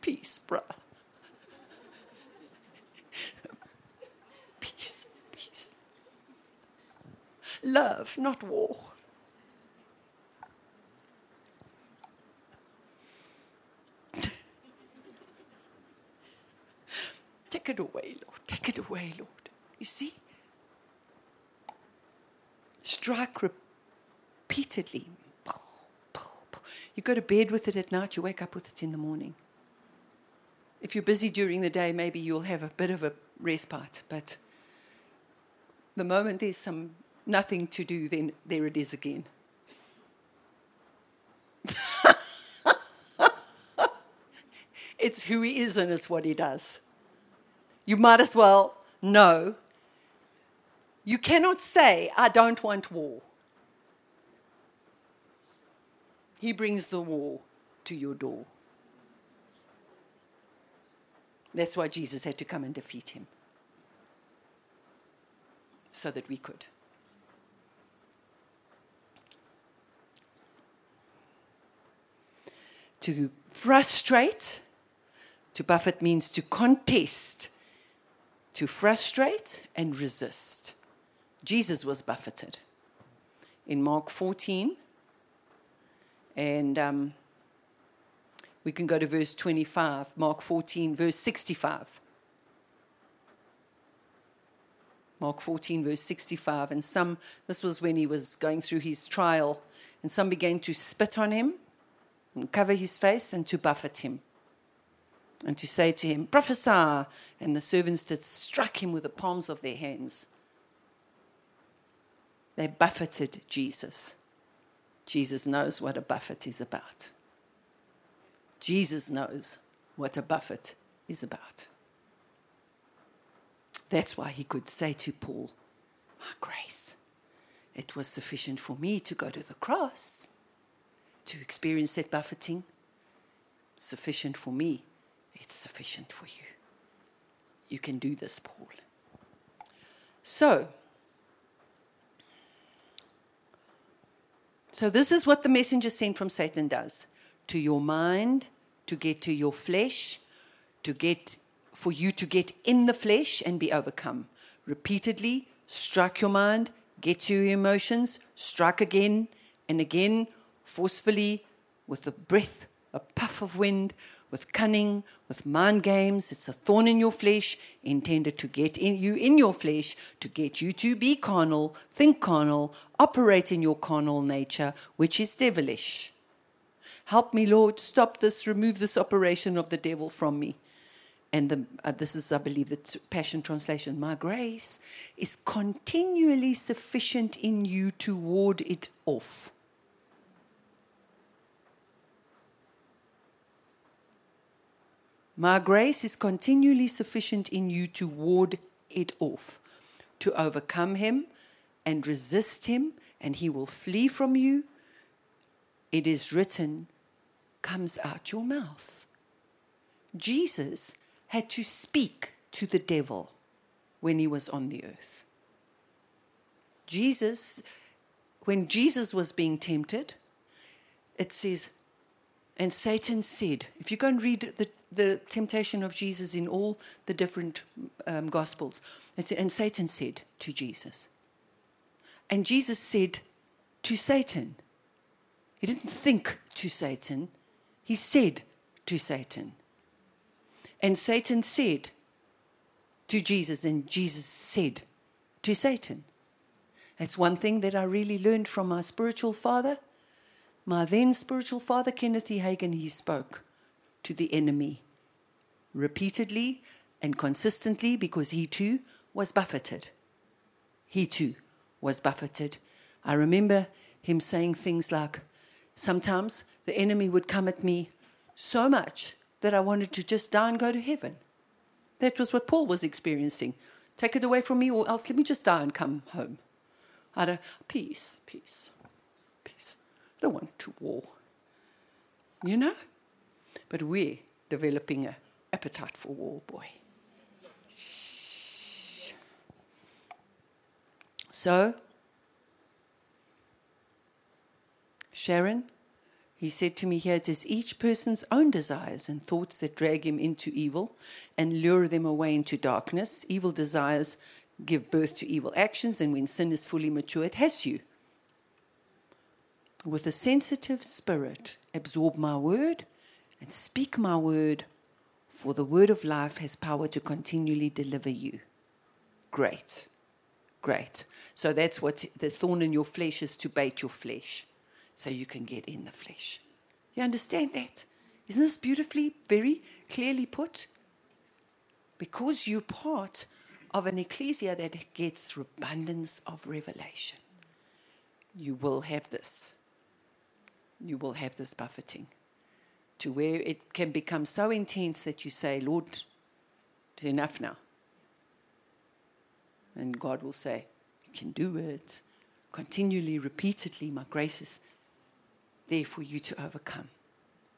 Peace, bruh. Peace, peace. Love, not war. Take it away, Lord. Take it away, Lord. You see? Strike repeatedly. You go to bed with it at night, you wake up with it in the morning. If you're busy during the day, maybe you'll have a bit of a respite, but the moment there's some nothing to do, then there it is again. it's who he is and it's what he does you might as well know. You cannot say, I don't want war. He brings the war to your door. That's why Jesus had to come and defeat him, so that we could. To frustrate, to buffet means to contest to frustrate and resist. Jesus was buffeted. In Mark 14, and um, we can go to verse 25, Mark 14, verse 65. Mark 14, verse 65. And some, this was when he was going through his trial, and some began to spit on him and cover his face and to buffet him and to say to him, Prophesy. And the servants did struck him with the palms of their hands. They buffeted Jesus. Jesus knows what a buffet is about. Jesus knows what a buffet is about. That's why he could say to Paul, My grace, it was sufficient for me to go to the cross, to experience that buffeting, sufficient for me it's sufficient for you. You can do this, Paul. So, so this is what the messenger sent from Satan does to your mind, to get to your flesh, to get for you to get in the flesh and be overcome. Repeatedly strike your mind, get to your emotions, strike again and again, forcefully, with a breath, a puff of wind, with cunning, with mind games. It's a thorn in your flesh intended to get in you in your flesh to get you to be carnal, think carnal, operate in your carnal nature, which is devilish. Help me, Lord, stop this, remove this operation of the devil from me. And the, uh, this is, I believe, the Passion Translation. My grace is continually sufficient in you to ward it off. My grace is continually sufficient in you to ward it off, to overcome him and resist him and he will flee from you. It is written, comes out your mouth. Jesus had to speak to the devil when he was on the earth. Jesus, when Jesus was being tempted, it says, and Satan said, if you go and read the, the temptation of Jesus in all the different um, Gospels, and Satan said to Jesus, and Jesus said to Satan, he didn't think to Satan, he said to Satan. And Satan said to Jesus, and Jesus said to Satan. That's one thing that I really learned from my spiritual father. My then spiritual father, Kenneth E. Hagin, he spoke to the enemy repeatedly and consistently because he too was buffeted. He too was buffeted. I remember him saying things like, Sometimes the enemy would come at me so much that I wanted to just die and go to heaven. That was what Paul was experiencing. Take it away from me, or else let me just die and come home. I a peace, peace, peace. I don't want to war. You know? But we're developing an appetite for war, boy. So, Sharon, he said to me here, it is each person's own desires and thoughts that drag him into evil and lure them away into darkness. Evil desires give birth to evil actions, and when sin is fully mature, it has you with a sensitive spirit, absorb my word and speak my word, for the word of life has power to continually deliver you. Great. Great. So that's what the thorn in your flesh is to bait your flesh so you can get in the flesh. You understand that? Isn't this beautifully, very clearly put? Because you're part of an ecclesia that gets abundance of revelation, you will have this you will have this buffeting to where it can become so intense that you say, Lord, enough now. And God will say, You can do it. Continually, repeatedly, my grace is there for you to overcome.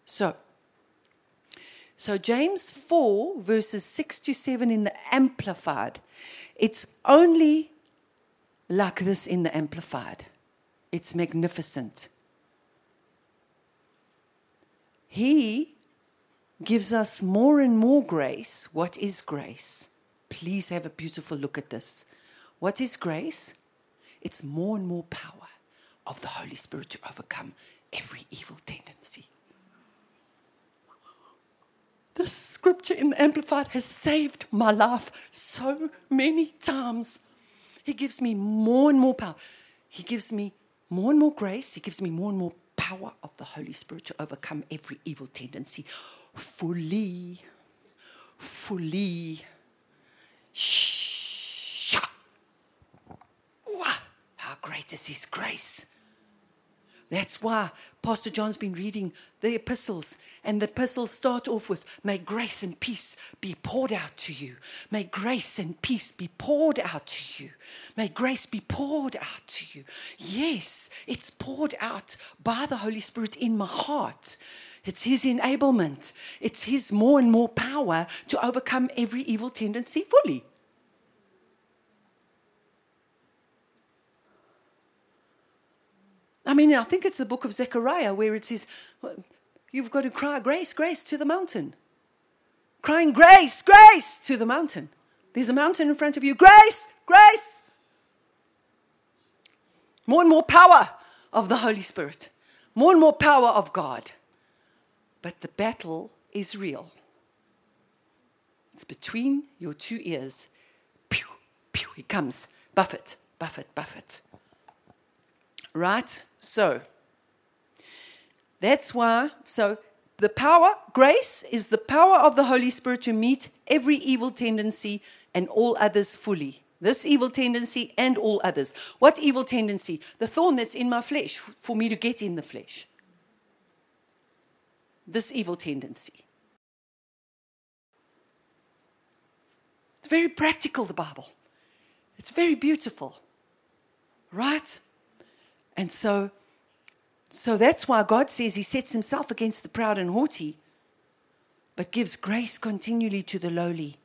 So, so James 4, verses 6 to 7 in the Amplified, it's only like this in the Amplified. It's magnificent. He gives us more and more grace. What is grace? Please have a beautiful look at this. What is grace? It's more and more power of the Holy Spirit to overcome every evil tendency. This scripture in the Amplified has saved my life so many times. He gives me more and more power. He gives me more and more grace. He gives me more and more power of the Holy Spirit to overcome every evil tendency fully. Fully. Shh. How great is His grace! That's why Pastor John's been reading the epistles, and the epistles start off with, May grace and peace be poured out to you. May grace and peace be poured out to you. May grace be poured out to you. Yes, it's poured out by the Holy Spirit in my heart. It's His enablement, it's His more and more power to overcome every evil tendency fully. I mean, I think it's the book of Zechariah where it says, You've got to cry grace, grace to the mountain. Crying grace, grace to the mountain. There's a mountain in front of you. Grace, grace. More and more power of the Holy Spirit, more and more power of God. But the battle is real. It's between your two ears. Pew, pew, he comes. Buffet, buffet, buffet. Right? So, that's why, so the power, grace, is the power of the Holy Spirit to meet every evil tendency and all others fully. This evil tendency and all others. What evil tendency? The thorn that's in my flesh for me to get in the flesh. This evil tendency. It's very practical, the Bible. It's very beautiful. Right? And so, so that's why God says he sets himself against the proud and haughty, but gives grace continually to the lowly,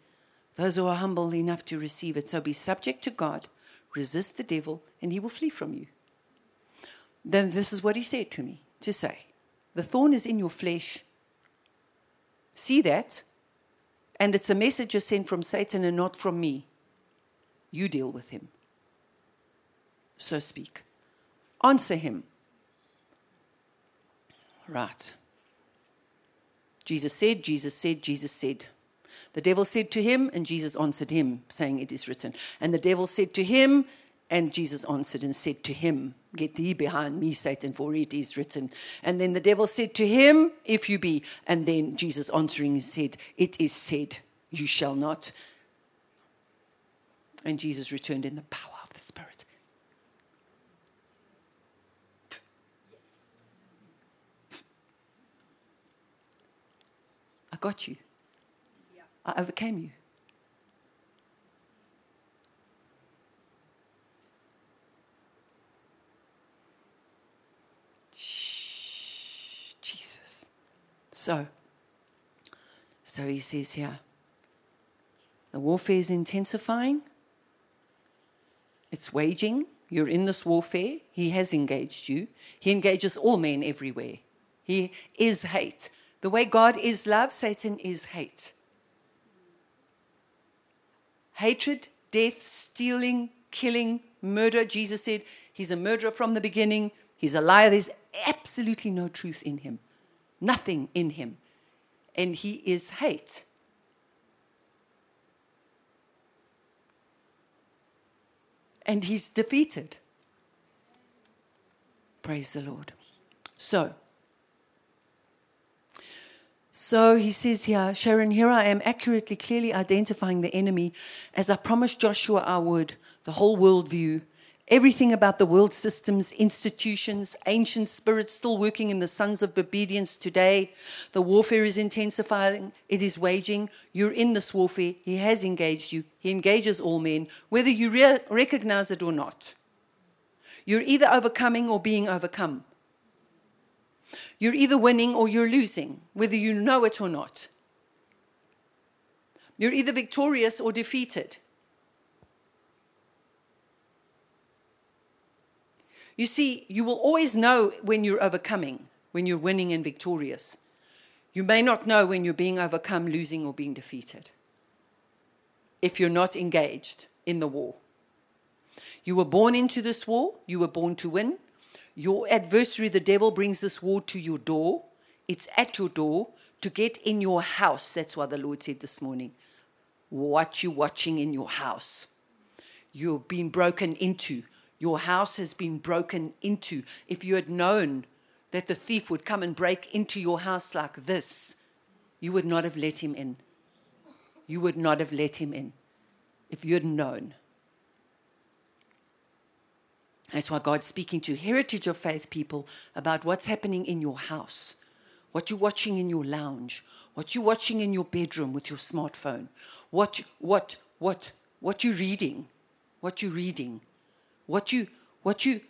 those who are humble enough to receive it. So be subject to God, resist the devil, and he will flee from you. Then this is what he said to me to say The thorn is in your flesh. See that? And it's a message you sent from Satan and not from me. You deal with him. So speak. Answer him. Right. Jesus said, Jesus said, Jesus said. The devil said to him, and Jesus answered him, saying, It is written. And the devil said to him, and Jesus answered and said to him, Get thee behind me, Satan, for it is written. And then the devil said to him, If you be. And then Jesus answering said, It is said, You shall not. And Jesus returned in the power of the Spirit. Got you. I overcame you. Shh, Jesus. So, so he says here the warfare is intensifying, it's waging. You're in this warfare. He has engaged you. He engages all men everywhere. He is hate. The way God is love, Satan is hate. Hatred, death, stealing, killing, murder. Jesus said he's a murderer from the beginning. He's a liar. There's absolutely no truth in him nothing in him. And he is hate. And he's defeated. Praise the Lord. So, so he says here, Sharon, here I am accurately, clearly identifying the enemy as I promised Joshua I would, the whole worldview Everything about the world systems, institutions, ancient spirits still working in the sons of obedience today. The warfare is intensifying, it is waging. You're in this warfare. He has engaged you, He engages all men, whether you re- recognize it or not. You're either overcoming or being overcome. You're either winning or you're losing, whether you know it or not. You're either victorious or defeated. You see, you will always know when you're overcoming, when you're winning and victorious. You may not know when you're being overcome, losing, or being defeated if you're not engaged in the war. You were born into this war, you were born to win. Your adversary, the devil, brings this war to your door. It's at your door to get in your house. That's why the Lord said this morning what you're watching in your house. You've been broken into. Your house has been broken into. If you had known that the thief would come and break into your house like this, you would not have let him in. You would not have let him in if you had known. That's why God's speaking to heritage of faith people about what's happening in your house, what you're watching in your lounge, what you're watching in your bedroom with your smartphone, what, what, what, what you're reading, what you're reading what you what you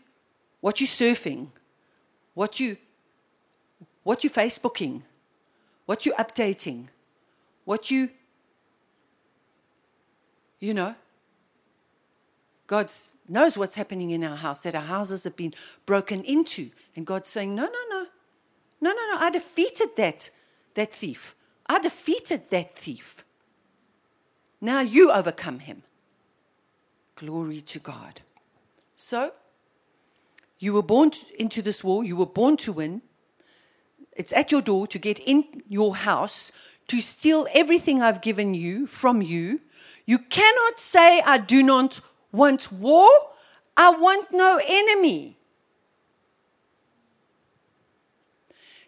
what you surfing, what you what you Facebooking, what you updating, what you you know. God knows what's happening in our house, that our houses have been broken into. And God's saying, No, no, no. No, no, no. I defeated that, that thief. I defeated that thief. Now you overcome him. Glory to God. So, you were born into this war, you were born to win. It's at your door to get in your house, to steal everything I've given you from you. You cannot say, I do not want war. I want no enemy.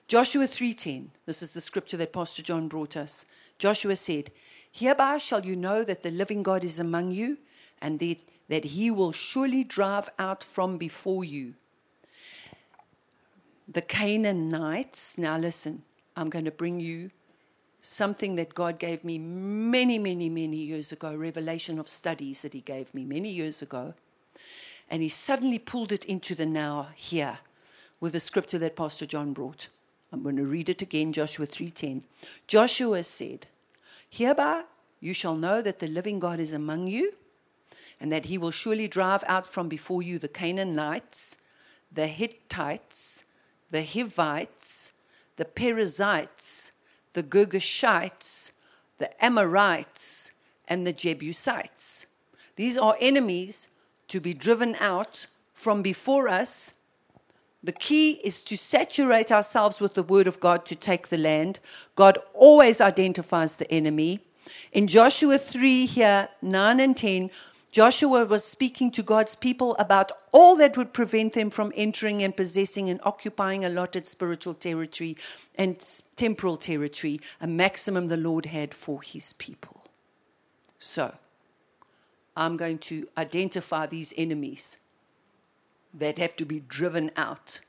Joshua 3:10. This is the scripture that Pastor John brought us. Joshua said, "Hereby shall you know that the living God is among you, and that that he will surely drive out from before you. The Canaanites, now listen, I'm going to bring you something that God gave me many, many, many years ago, revelation of studies that He gave me many years ago. And he suddenly pulled it into the now here with the scripture that Pastor John brought. I'm going to read it again, Joshua 3:10. Joshua said, Hereby you shall know that the living God is among you, and that he will surely drive out from before you the Canaanites, the Hittites, the Hivites, the Perizzites, the Girgashites, the Amorites, and the Jebusites. These are enemies to be driven out from before us. The key is to saturate ourselves with the word of God to take the land. God always identifies the enemy. In Joshua 3, here, 9 and 10, Joshua was speaking to God's people about all that would prevent them from entering and possessing and occupying allotted spiritual territory and temporal territory, a maximum the Lord had for his people. So, I'm going to identify these enemies that have to be driven out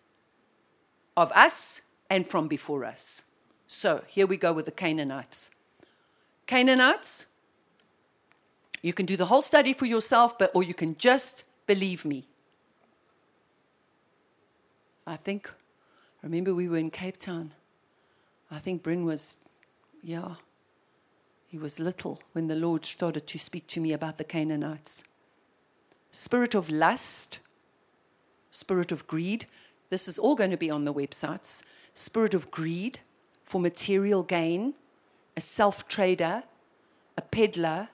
of us and from before us. So, here we go with the Canaanites. Canaanites, you can do the whole study for yourself, but or you can just believe me. I think, remember we were in Cape Town. I think Bryn was, yeah, he was little when the Lord started to speak to me about the Canaanites. Spirit of lust, spirit of greed. This is all going to be on the websites. Spirit of greed for material gain, a self trader, a peddler,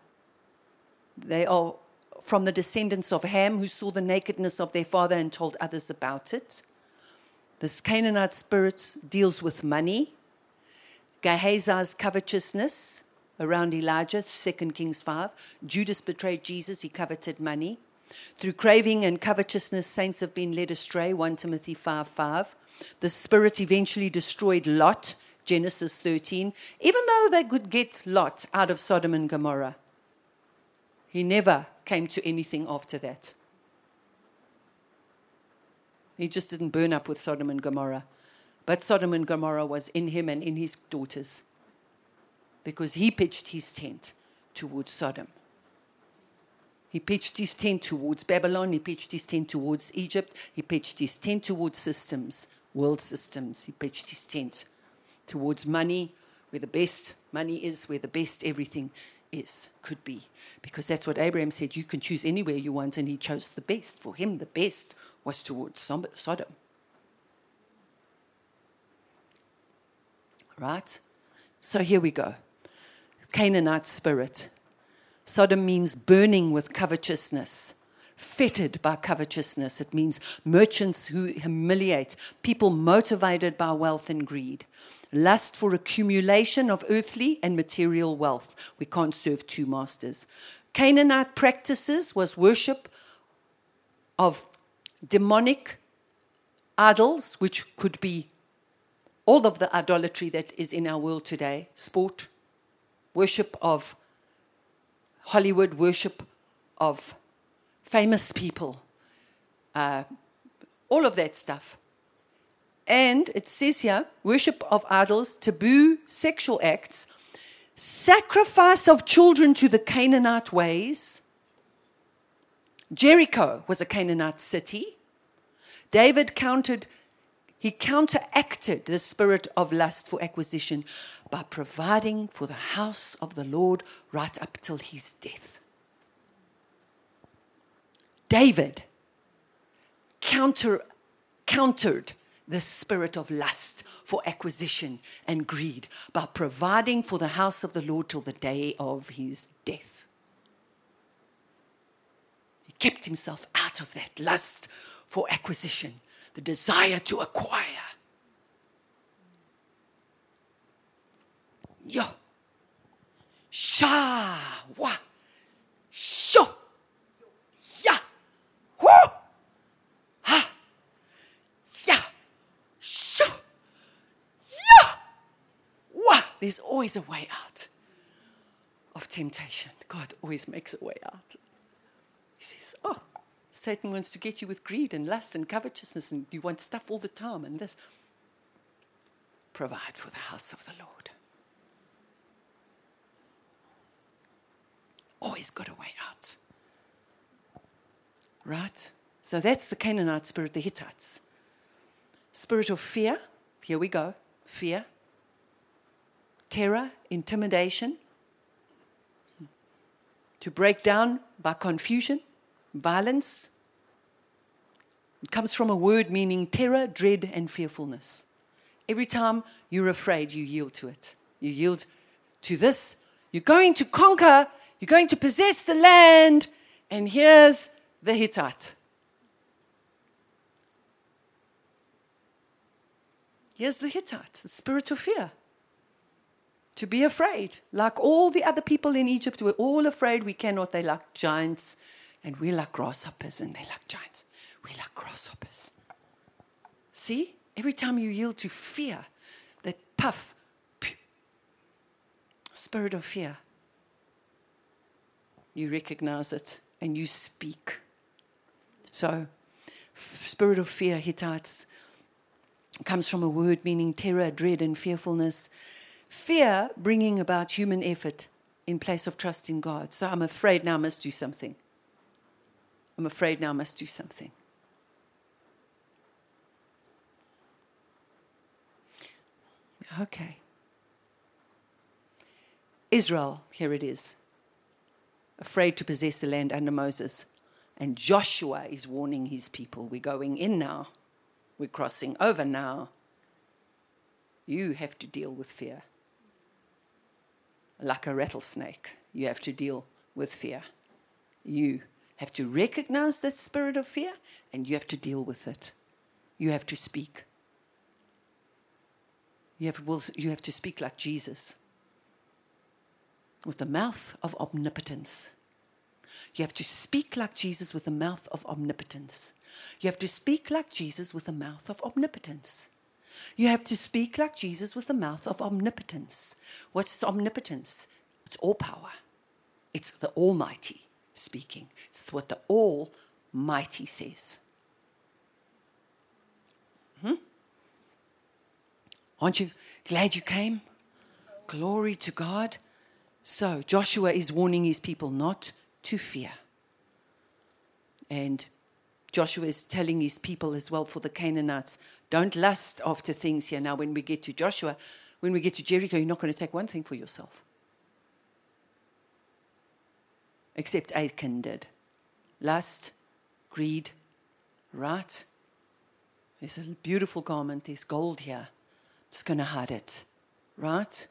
they are from the descendants of Ham, who saw the nakedness of their father and told others about it. This Canaanite spirit deals with money. Gehazi's covetousness around Elijah, 2 Kings 5. Judas betrayed Jesus, he coveted money. Through craving and covetousness, saints have been led astray, 1 Timothy 5 5. The spirit eventually destroyed Lot, Genesis 13, even though they could get Lot out of Sodom and Gomorrah. He never came to anything after that. He just didn't burn up with Sodom and Gomorrah. But Sodom and Gomorrah was in him and in his daughters because he pitched his tent towards Sodom. He pitched his tent towards Babylon. He pitched his tent towards Egypt. He pitched his tent towards systems, world systems. He pitched his tent towards money, where the best money is, where the best everything is, could be. Because that's what Abraham said you can choose anywhere you want, and he chose the best. For him, the best was towards Sodom. Right? So here we go Canaanite spirit. Sodom means burning with covetousness, fettered by covetousness. It means merchants who humiliate, people motivated by wealth and greed lust for accumulation of earthly and material wealth. We can't serve two masters. Canaanite practices was worship of demonic idols, which could be all of the idolatry that is in our world today sport, worship of Hollywood, worship of famous people, uh, all of that stuff. And it says here worship of idols, taboo sexual acts, sacrifice of children to the Canaanite ways. Jericho was a Canaanite city. David countered, he counteracted the spirit of lust for acquisition by providing for the house of the Lord right up till his death. David counter, countered the spirit of lust for acquisition and greed by providing for the house of the Lord till the day of his death. He kept himself out of that lust for acquisition, the desire to acquire. Yo. Sha. Wa. Woo. Ha. Yeah! Shoo! Yeah! Wah! There's always a way out of temptation. God always makes a way out. He says, Oh, Satan wants to get you with greed and lust and covetousness, and you want stuff all the time, and this. Provide for the house of the Lord. Always got a way out. Right? So that's the Canaanite spirit, the Hittites. Spirit of fear, here we go fear, terror, intimidation, to break down by confusion, violence. It comes from a word meaning terror, dread, and fearfulness. Every time you're afraid, you yield to it. You yield to this. You're going to conquer, you're going to possess the land, and here's the Hittite. Here's the Hittite, the spirit of fear. To be afraid. Like all the other people in Egypt, we're all afraid we cannot. They're like giants, and we're like grasshoppers, and they're like giants. We're like grasshoppers. See? Every time you yield to fear, that puff, spirit of fear, you recognize it and you speak. So, spirit of fear, Hittites, comes from a word meaning terror, dread, and fearfulness. Fear bringing about human effort in place of trust in God. So I'm afraid now I must do something. I'm afraid now I must do something. Okay. Israel, here it is, afraid to possess the land under Moses. And Joshua is warning his people we're going in now. We're crossing over now. You have to deal with fear. Like a rattlesnake, you have to deal with fear. You have to recognize that spirit of fear and you have to deal with it. You have to speak. You have, you have to speak like Jesus with the mouth of omnipotence. You have to speak like Jesus with the mouth of omnipotence. You have to speak like Jesus with a mouth of omnipotence. You have to speak like Jesus with a mouth of omnipotence. What's omnipotence? It's all power. It's the Almighty speaking. It's what the Almighty says. Hmm? Aren't you glad you came? Glory to God. So, Joshua is warning his people not to fear. And Joshua is telling his people as well for the Canaanites don't lust after things here. Now, when we get to Joshua, when we get to Jericho, you're not going to take one thing for yourself. Except Achan did. Lust, greed, right? There's a beautiful garment, there's gold here. I'm just going to hide it, right?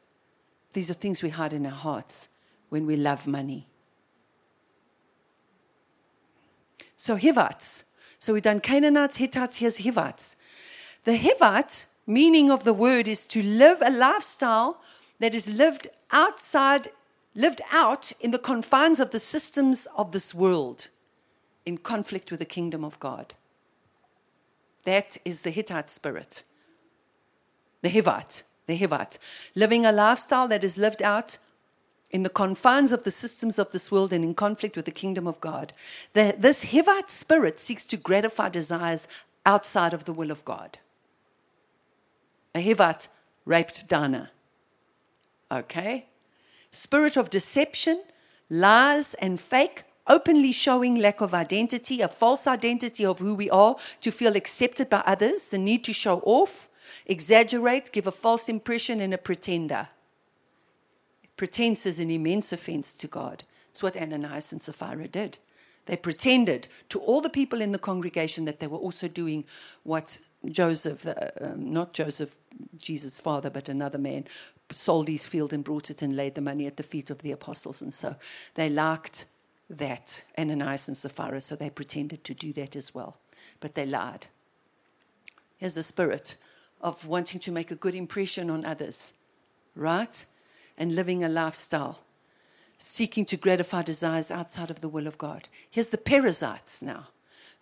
These are things we hide in our hearts when we love money. So, Hivites, so we've done Canaanites, Hittites, here's Hivites. The Hivite meaning of the word is to live a lifestyle that is lived outside, lived out in the confines of the systems of this world, in conflict with the kingdom of God. That is the Hittite spirit. The Hivite, the Hivite. Living a lifestyle that is lived out in the confines of the systems of this world and in conflict with the kingdom of God. The, this Hivite spirit seeks to gratify desires outside of the will of God. A Hivite raped Dinah. Okay? Spirit of deception, lies, and fake, openly showing lack of identity, a false identity of who we are to feel accepted by others, the need to show off, exaggerate, give a false impression, and a pretender. Pretense is an immense offense to God. It's what Ananias and Sapphira did. They pretended to all the people in the congregation that they were also doing what Joseph, uh, um, not Joseph, Jesus' father, but another man, sold his field and brought it and laid the money at the feet of the apostles. And so they liked that, Ananias and Sapphira, so they pretended to do that as well. But they lied. Here's the spirit of wanting to make a good impression on others, right? And living a lifestyle, seeking to gratify desires outside of the will of God. Here's the Perizzites now.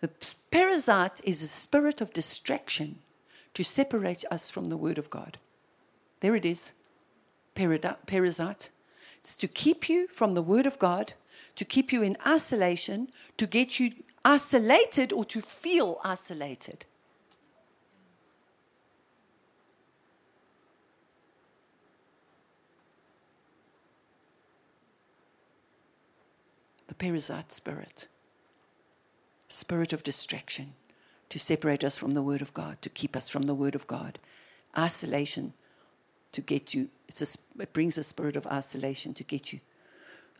The Perizzite is a spirit of distraction to separate us from the Word of God. There it is. Perizzite. It's to keep you from the Word of God, to keep you in isolation, to get you isolated or to feel isolated. The Perizzite spirit. spirit of distraction to separate us from the Word of God, to keep us from the Word of God. Isolation to get you, a, it brings a spirit of isolation to get you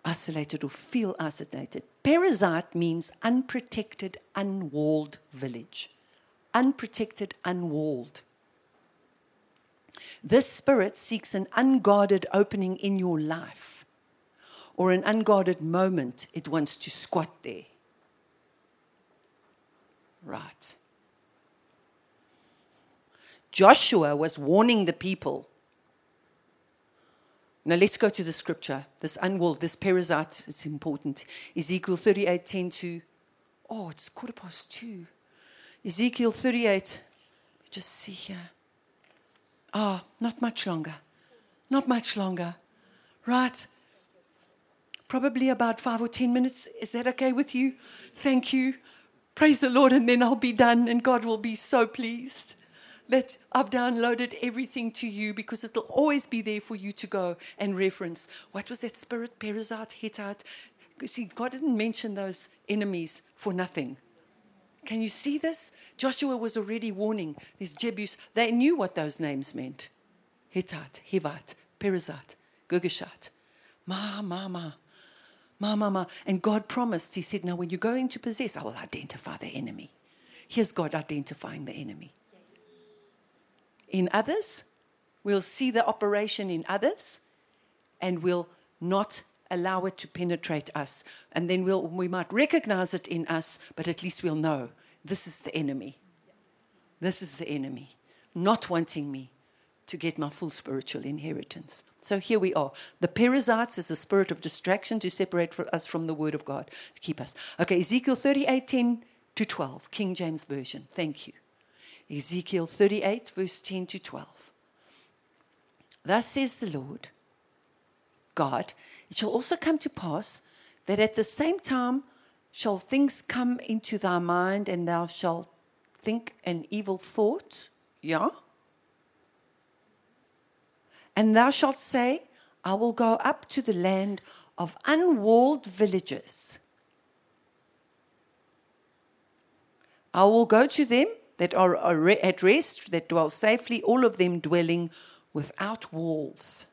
isolated or feel isolated. Perizzite means unprotected, unwalled village. Unprotected, unwalled. This spirit seeks an unguarded opening in your life or an unguarded moment. It wants to squat there. Right. Joshua was warning the people now let's go to the scripture. This unwalled, this Perizzite is important. Ezekiel 38, 10 to, oh, it's quarter past two. Ezekiel 38, just see here. Ah, oh, not much longer. Not much longer. Right? Probably about five or ten minutes. Is that okay with you? Thank you. Praise the Lord, and then I'll be done, and God will be so pleased that I've downloaded everything to you because it'll always be there for you to go and reference. What was that spirit, Perizzite, Hittite? See, God didn't mention those enemies for nothing. Can you see this? Joshua was already warning these Jebus. They knew what those names meant Hittite, Hivite, Perizzite, Girgashite. Ma, ma, ma. Ma, ma, ma. And God promised, He said, Now, when you're going to possess, I will identify the enemy. Here's God identifying the enemy in others, we'll see the operation in others, and we'll not allow it to penetrate us. And then we'll, we might recognize it in us, but at least we'll know this is the enemy. This is the enemy, not wanting me to get my full spiritual inheritance. So here we are. The Perizzites is a spirit of distraction to separate us from the word of God, to keep us. Okay, Ezekiel 38 10 to 12, King James Version. Thank you. Ezekiel 38, verse 10 to 12. Thus says the Lord God, it shall also come to pass that at the same time shall things come into thy mind, and thou shalt think an evil thought. Yeah? And thou shalt say, I will go up to the land of unwalled villages. I will go to them that are at rest, that dwell safely, all of them dwelling without walls,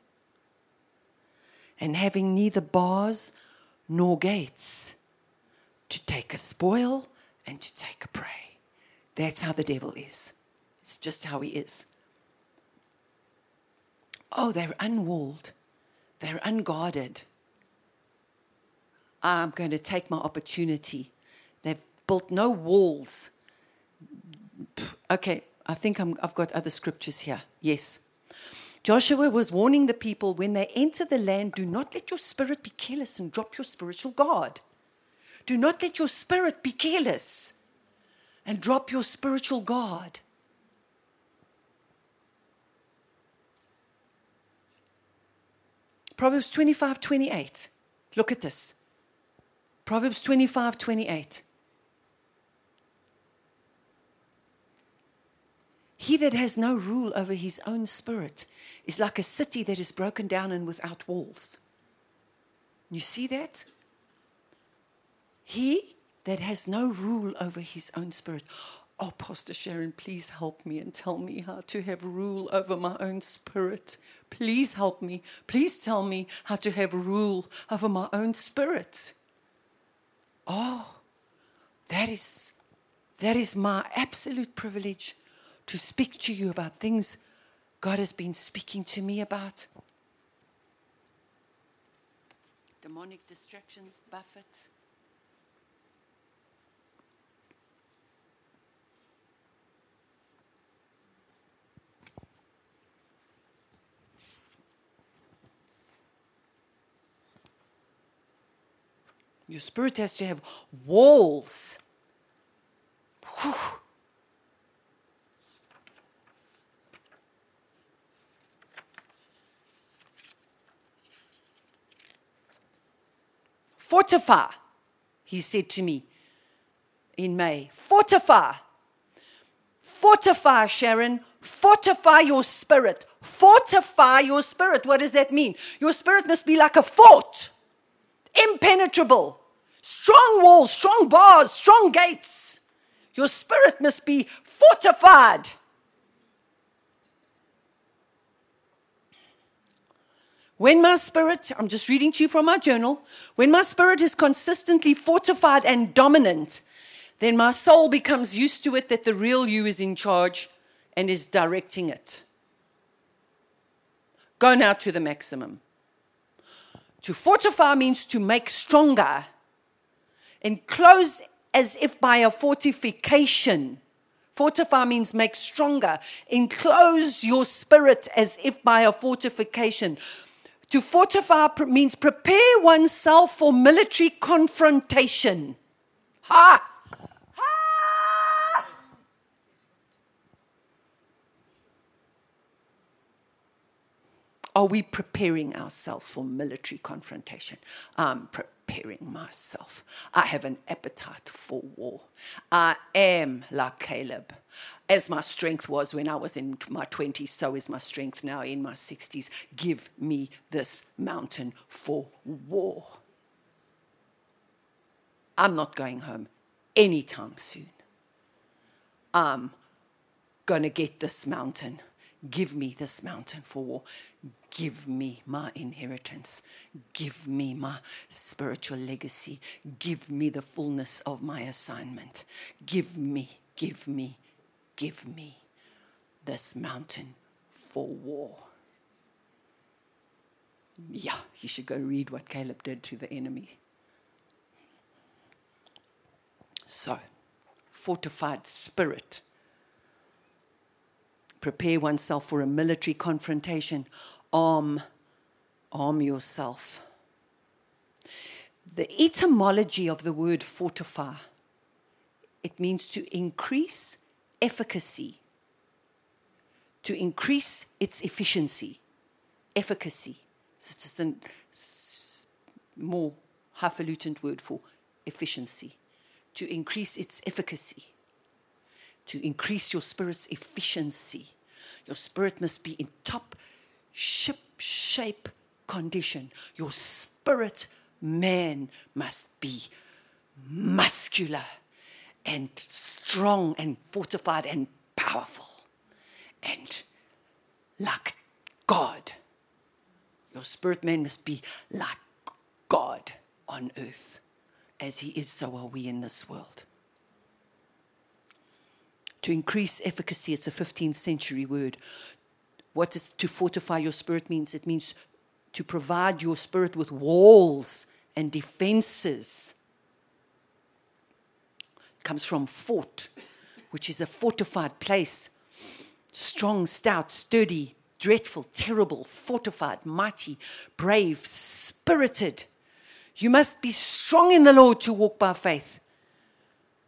and having neither bars nor gates, to take a spoil and to take a prey. That's how the devil is. It's just how he is. Oh, they're unwalled, they're unguarded. I'm going to take my opportunity. They've built no walls Okay, I think i have got other scriptures here. Yes. Joshua was warning the people when they enter the land, do not let your spirit be careless and drop your spiritual guard. Do not let your spirit be careless and drop your spiritual guard. Proverbs 25 28. Look at this. Proverbs 25 28. He that has no rule over his own spirit is like a city that is broken down and without walls. You see that? He that has no rule over his own spirit. Oh, Pastor Sharon, please help me and tell me how to have rule over my own spirit. Please help me. Please tell me how to have rule over my own spirit. Oh, that is that is my absolute privilege to speak to you about things God has been speaking to me about. Demonic distractions, buffet. Your spirit has to have walls. Whew. Fortify, he said to me in May. Fortify. Fortify, Sharon. Fortify your spirit. Fortify your spirit. What does that mean? Your spirit must be like a fort, impenetrable. Strong walls, strong bars, strong gates. Your spirit must be fortified. When my spirit, I'm just reading to you from my journal, when my spirit is consistently fortified and dominant, then my soul becomes used to it that the real you is in charge and is directing it. Go now to the maximum. To fortify means to make stronger, enclose as if by a fortification. Fortify means make stronger. Enclose your spirit as if by a fortification. To fortify means prepare oneself for military confrontation. Ha! Ha! Are we preparing ourselves for military confrontation? I'm preparing myself. I have an appetite for war. I am like Caleb as my strength was when I was in my 20s, so is my strength now in my 60s. Give me this mountain for war. I'm not going home anytime soon. I'm going to get this mountain. Give me this mountain for war. Give me my inheritance. Give me my spiritual legacy. Give me the fullness of my assignment. Give me, give me, give me this mountain for war. Yeah, you should go read what Caleb did to the enemy. So, fortified spirit. Prepare oneself for a military confrontation. Arm, arm yourself. The etymology of the word fortify, it means to increase efficacy, to increase its efficiency. Efficacy. It's a more highfalutin word for efficiency. To increase its efficacy. To increase your spirit's efficiency. Your spirit must be in top ship shape condition. Your spirit man must be muscular and strong and fortified and powerful and like God. Your spirit man must be like God on earth. As he is, so are we in this world. To increase efficacy, it's a 15th century word. What does to fortify your spirit means? It means to provide your spirit with walls and defenses comes from fort, which is a fortified place. Strong, stout, sturdy, dreadful, terrible, fortified, mighty, brave, spirited. You must be strong in the Lord to walk by faith.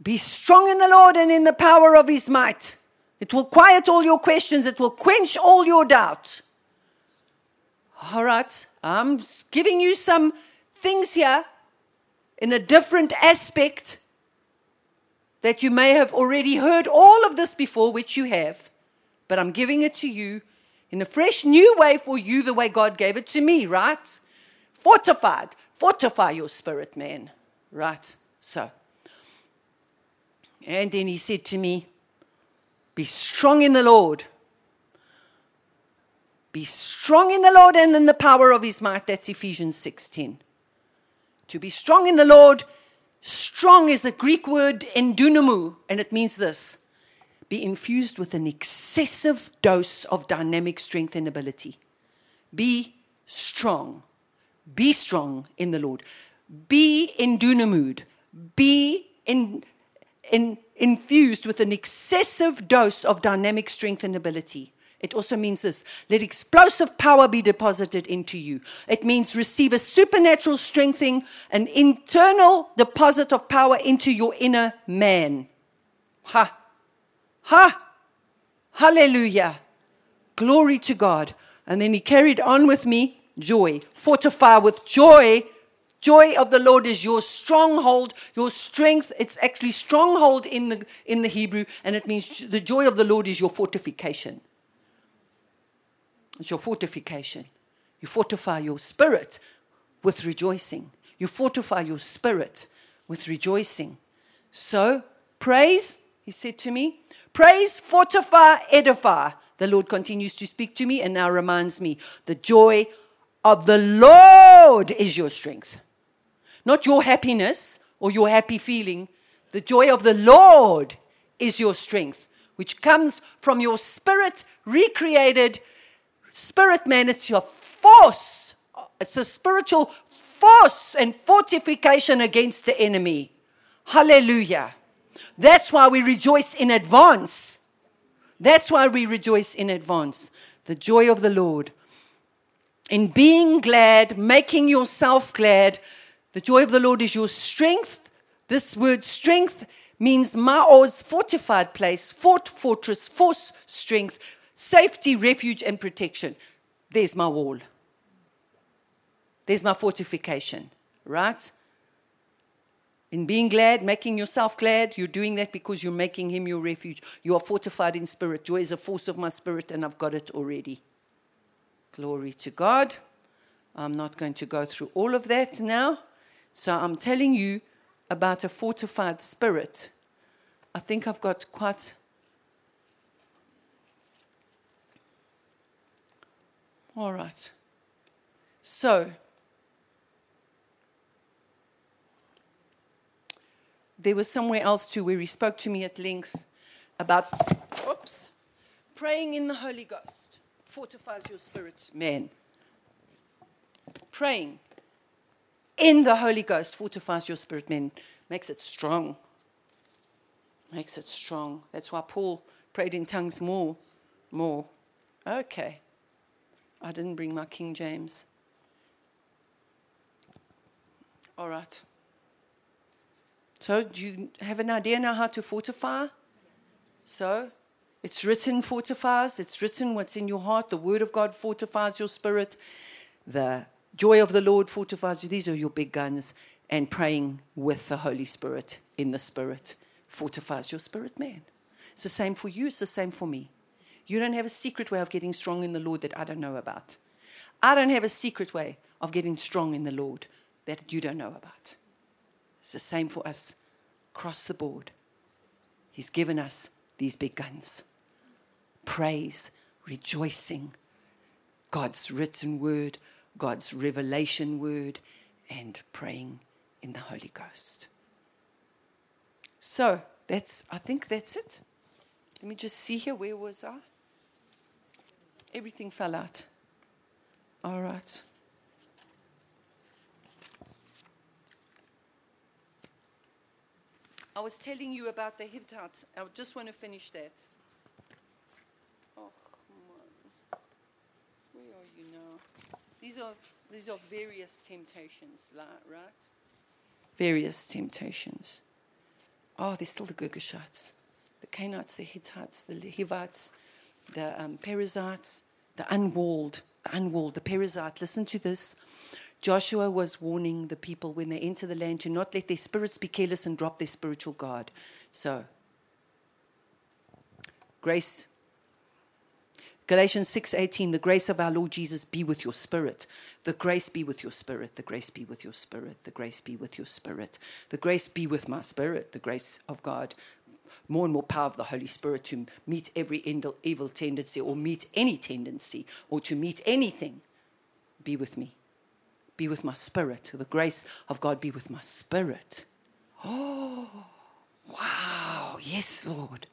Be strong in the Lord and in the power of his might. It will quiet all your questions, it will quench all your doubt. All right, I'm giving you some things here in a different aspect that you may have already heard all of this before, which you have, but I'm giving it to you in a fresh new way for you, the way God gave it to me, right? Fortified. Fortify your spirit, man. Right? So. And then he said to me, Be strong in the Lord. Be strong in the Lord and in the power of his might. That's Ephesians 6:10. To be strong in the Lord Strong is a Greek word endunamou, and it means this be infused with an excessive dose of dynamic strength and ability. Be strong. Be strong in the Lord. Be in dunamood. Be in, in, infused with an excessive dose of dynamic strength and ability. It also means this let explosive power be deposited into you. It means receive a supernatural strengthening, an internal deposit of power into your inner man. Ha! Ha! Hallelujah! Glory to God. And then he carried on with me joy. Fortify with joy. Joy of the Lord is your stronghold, your strength. It's actually stronghold in the, in the Hebrew, and it means the joy of the Lord is your fortification. It's your fortification. You fortify your spirit with rejoicing. You fortify your spirit with rejoicing. So, praise, he said to me, praise, fortify, edify. The Lord continues to speak to me and now reminds me the joy of the Lord is your strength. Not your happiness or your happy feeling. The joy of the Lord is your strength, which comes from your spirit recreated spirit man. It's your force. It's a spiritual force and fortification against the enemy. Hallelujah. That's why we rejoice in advance. That's why we rejoice in advance. The joy of the Lord. In being glad, making yourself glad. The joy of the Lord is your strength. This word strength means Maoz, fortified place, fort, fortress, force, strength, safety, refuge, and protection. There's my wall. There's my fortification, right? In being glad, making yourself glad, you're doing that because you're making Him your refuge. You are fortified in spirit. Joy is a force of my spirit, and I've got it already. Glory to God. I'm not going to go through all of that now. So I'm telling you about a fortified spirit. I think I've got quite. All right. So, there was somewhere else too where he spoke to me at length about oops, praying in the Holy Ghost fortifies your spirit, man. Praying in the Holy Ghost fortifies your spirit, man. Makes it strong. Makes it strong. That's why Paul prayed in tongues more. More. Okay. I didn't bring my King James. All right. So, do you have an idea now how to fortify? So, it's written fortifies, it's written what's in your heart. The Word of God fortifies your spirit. The joy of the Lord fortifies you. These are your big guns. And praying with the Holy Spirit in the Spirit fortifies your spirit, man. It's the same for you, it's the same for me. You don't have a secret way of getting strong in the Lord that I don't know about. I don't have a secret way of getting strong in the Lord that you don't know about. It's the same for us across the board. He's given us these big guns praise, rejoicing, God's written word, God's revelation word, and praying in the Holy Ghost. So that's, I think that's it. Let me just see here. Where was I? Everything fell out. All right. I was telling you about the Hittites. I just want to finish that. Oh, come on. Where are you now? These are, these are various temptations, right? Various temptations. Oh, there's still the Girgashites, the Canaanites, the Hittites, the Hivites, the um, Perizzites, the unwalled, the unwalled, the Perizzite. Listen to this. Joshua was warning the people when they enter the land to not let their spirits be careless and drop their spiritual guard. So, grace. Galatians 6:18 The grace of our Lord Jesus be with your spirit. The grace be with your spirit. The grace be with your spirit. The grace be with your spirit. The grace be with my spirit. The grace of God. More and more power of the Holy Spirit to meet every evil tendency or meet any tendency or to meet anything. Be with me be with my spirit. The grace of God be with my spirit. Oh, wow. Yes, Lord.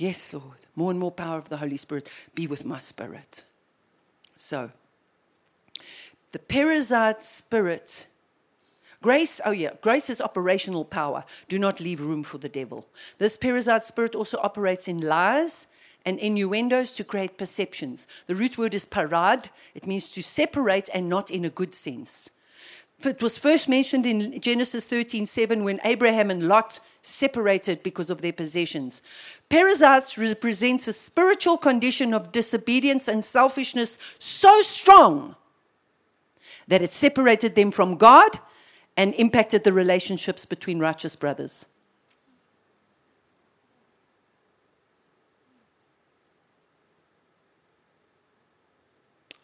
Yes, Lord. More and more power of the Holy Spirit be with my spirit. So, the Perizzite spirit. Grace, oh yeah, grace is operational power. Do not leave room for the devil. This Perizzite spirit also operates in lies and innuendos to create perceptions. The root word is parad, it means to separate and not in a good sense. It was first mentioned in Genesis 13:7 when Abraham and Lot separated because of their possessions. Perizzites represents a spiritual condition of disobedience and selfishness so strong that it separated them from God and impacted the relationships between righteous brothers.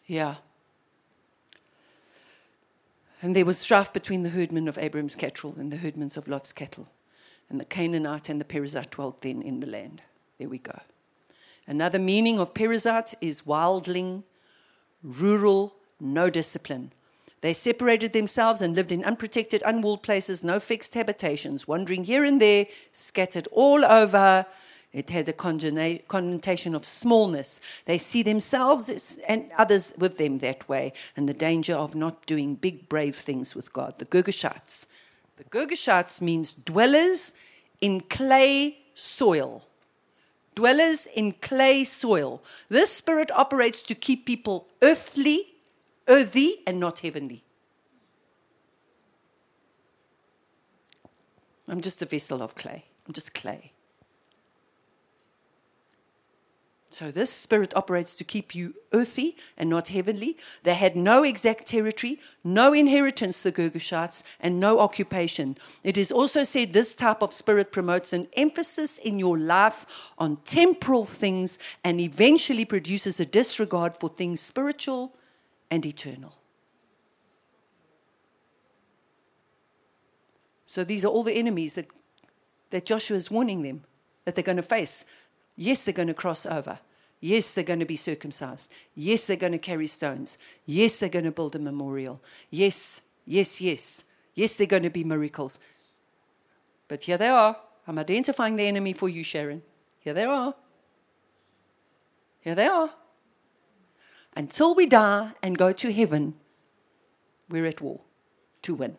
Yeah. And there was strife between the herdmen of Abram's cattle and the herdmen of Lot's cattle. And the Canaanite and the Perizzite dwelt then in the land. There we go. Another meaning of Perizzite is wildling, rural, no discipline. They separated themselves and lived in unprotected, unwalled places, no fixed habitations, wandering here and there, scattered all over. It had a connotation of smallness. They see themselves and others with them that way, and the danger of not doing big, brave things with God. The Girgashites. The Girgashites means dwellers in clay soil. Dwellers in clay soil. This spirit operates to keep people earthly earthy and not heavenly. I'm just a vessel of clay. I'm just clay. So this spirit operates to keep you earthy and not heavenly. They had no exact territory, no inheritance, the Girgashites, and no occupation. It is also said this type of spirit promotes an emphasis in your life on temporal things and eventually produces a disregard for things spiritual and eternal. So these are all the enemies that, that Joshua is warning them that they're going to face. Yes, they're going to cross over. Yes, they're going to be circumcised. Yes, they're going to carry stones. Yes, they're going to build a memorial. Yes, yes, yes. Yes, they're going to be miracles. But here they are. I'm identifying the enemy for you, Sharon. Here they are. Here they are until we die and go to heaven, we're at war to win.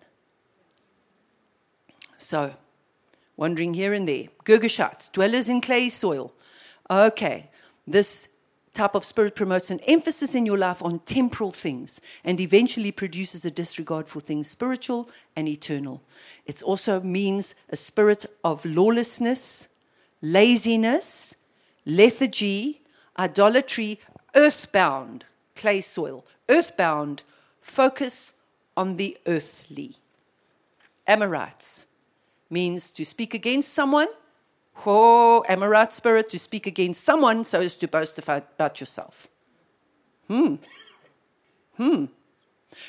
So, wandering here and there, Girgashites, dwellers in clay soil. Okay, this type of spirit promotes an emphasis in your life on temporal things and eventually produces a disregard for things spiritual and eternal. It also means a spirit of lawlessness, laziness, lethargy, idolatry, earthbound, clay soil. Earthbound, focus on the earthly. Amorites means to speak against someone. Oh, Amorite spirit, to speak against someone so as to boast about yourself. Hmm. Hmm.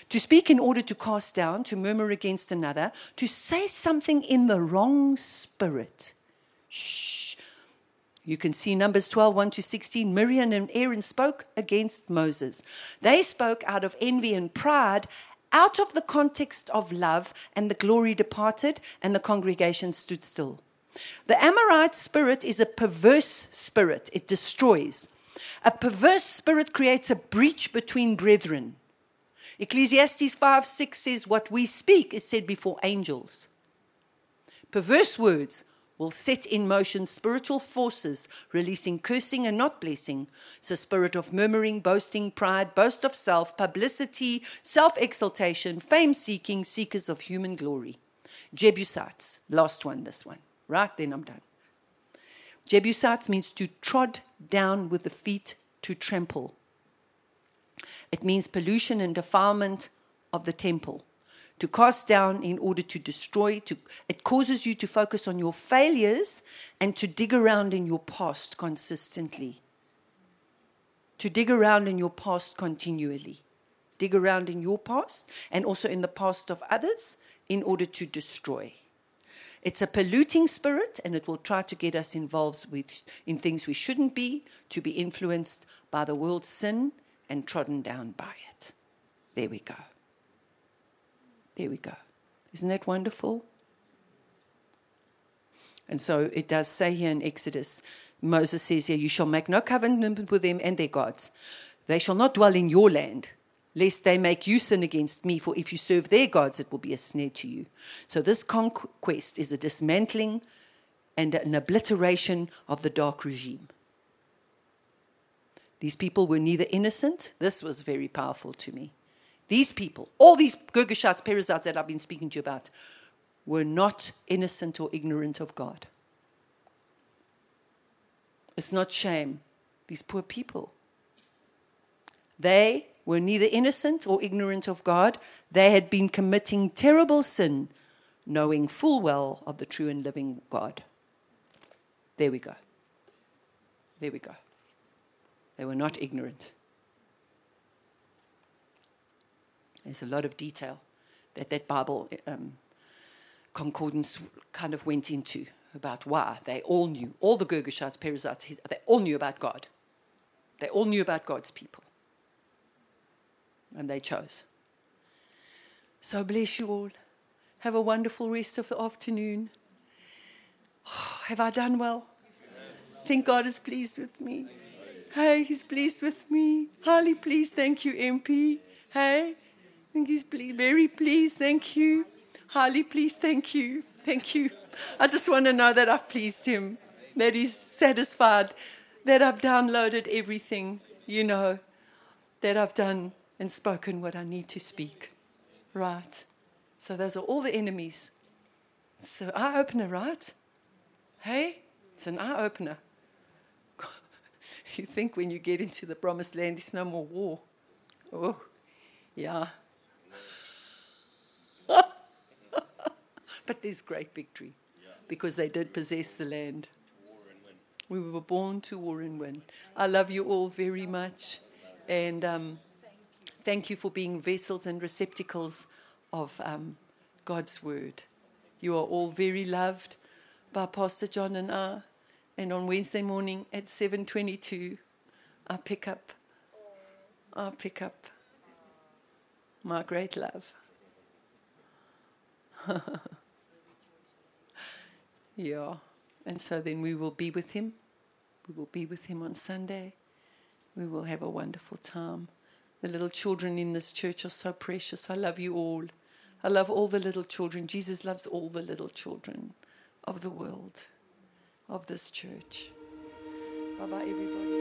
To speak in order to cast down, to murmur against another, to say something in the wrong spirit. Shh. You can see Numbers 12, 1 to 16. Miriam and Aaron spoke against Moses. They spoke out of envy and pride, out of the context of love, and the glory departed, and the congregation stood still. The Amorite spirit is a perverse spirit, it destroys. A perverse spirit creates a breach between brethren. Ecclesiastes 5 6 says, What we speak is said before angels. Perverse words will set in motion spiritual forces, releasing cursing and not blessing. It's a spirit of murmuring, boasting, pride, boast of self, publicity, self exaltation, fame seeking, seekers of human glory. Jebusites, last one, this one. Right, then I'm done. Jebusites means to trod down with the feet, to trample. It means pollution and defilement of the temple to cast down in order to destroy. To, it causes you to focus on your failures and to dig around in your past consistently. To dig around in your past continually. Dig around in your past and also in the past of others in order to destroy. It's a polluting spirit and it will try to get us involved with, in things we shouldn't be, to be influenced by the world's sin and trodden down by it. There we go. There we go. Isn't that wonderful? And so it does say here in Exodus, Moses says here, You shall make no covenant with them and their gods. They shall not dwell in your land, lest they make you sin against me, for if you serve their gods, it will be a snare to you. So this conquest is a dismantling and an obliteration of the dark regime. These people were neither innocent, this was very powerful to me. These people, all these Girgashites, Perizzites that I've been speaking to you about, were not innocent or ignorant of God. It's not shame. These poor people. They were neither innocent or ignorant of God. They had been committing terrible sin, knowing full well of the true and living God. There we go. There we go. They were not ignorant. There's a lot of detail. that that Bible um, concordance kind of went into about why they all knew, all the Girgashites, Perizzites, they all knew about God. They all knew about God's people. And they chose. So bless you all. Have a wonderful rest of the afternoon. Oh, have I done well? Think God is pleased with me. Hey, He's pleased with me. Highly pleased. Thank you, MP. Hey, I think He's pleased, very pleased. Thank you. Highly pleased. Thank you. Thank you. I just want to know that I've pleased Him, that He's satisfied, that I've downloaded everything, you know, that I've done and spoken what I need to speak. Right. So those are all the enemies. So eye opener, right? Hey, it's an eye opener. you think when you get into the promised land, there's no more war. Oh, yeah. but there's great victory because they did possess the land. We were born to war and win. I love you all very much. And um, thank you for being vessels and receptacles of um, God's word. You are all very loved by Pastor John and I. And on Wednesday morning at 7:22, I pick up, I pick up my great love. yeah, and so then we will be with him. We will be with him on Sunday. We will have a wonderful time. The little children in this church are so precious. I love you all. I love all the little children. Jesus loves all the little children of the world, of this church. Bye bye, everybody.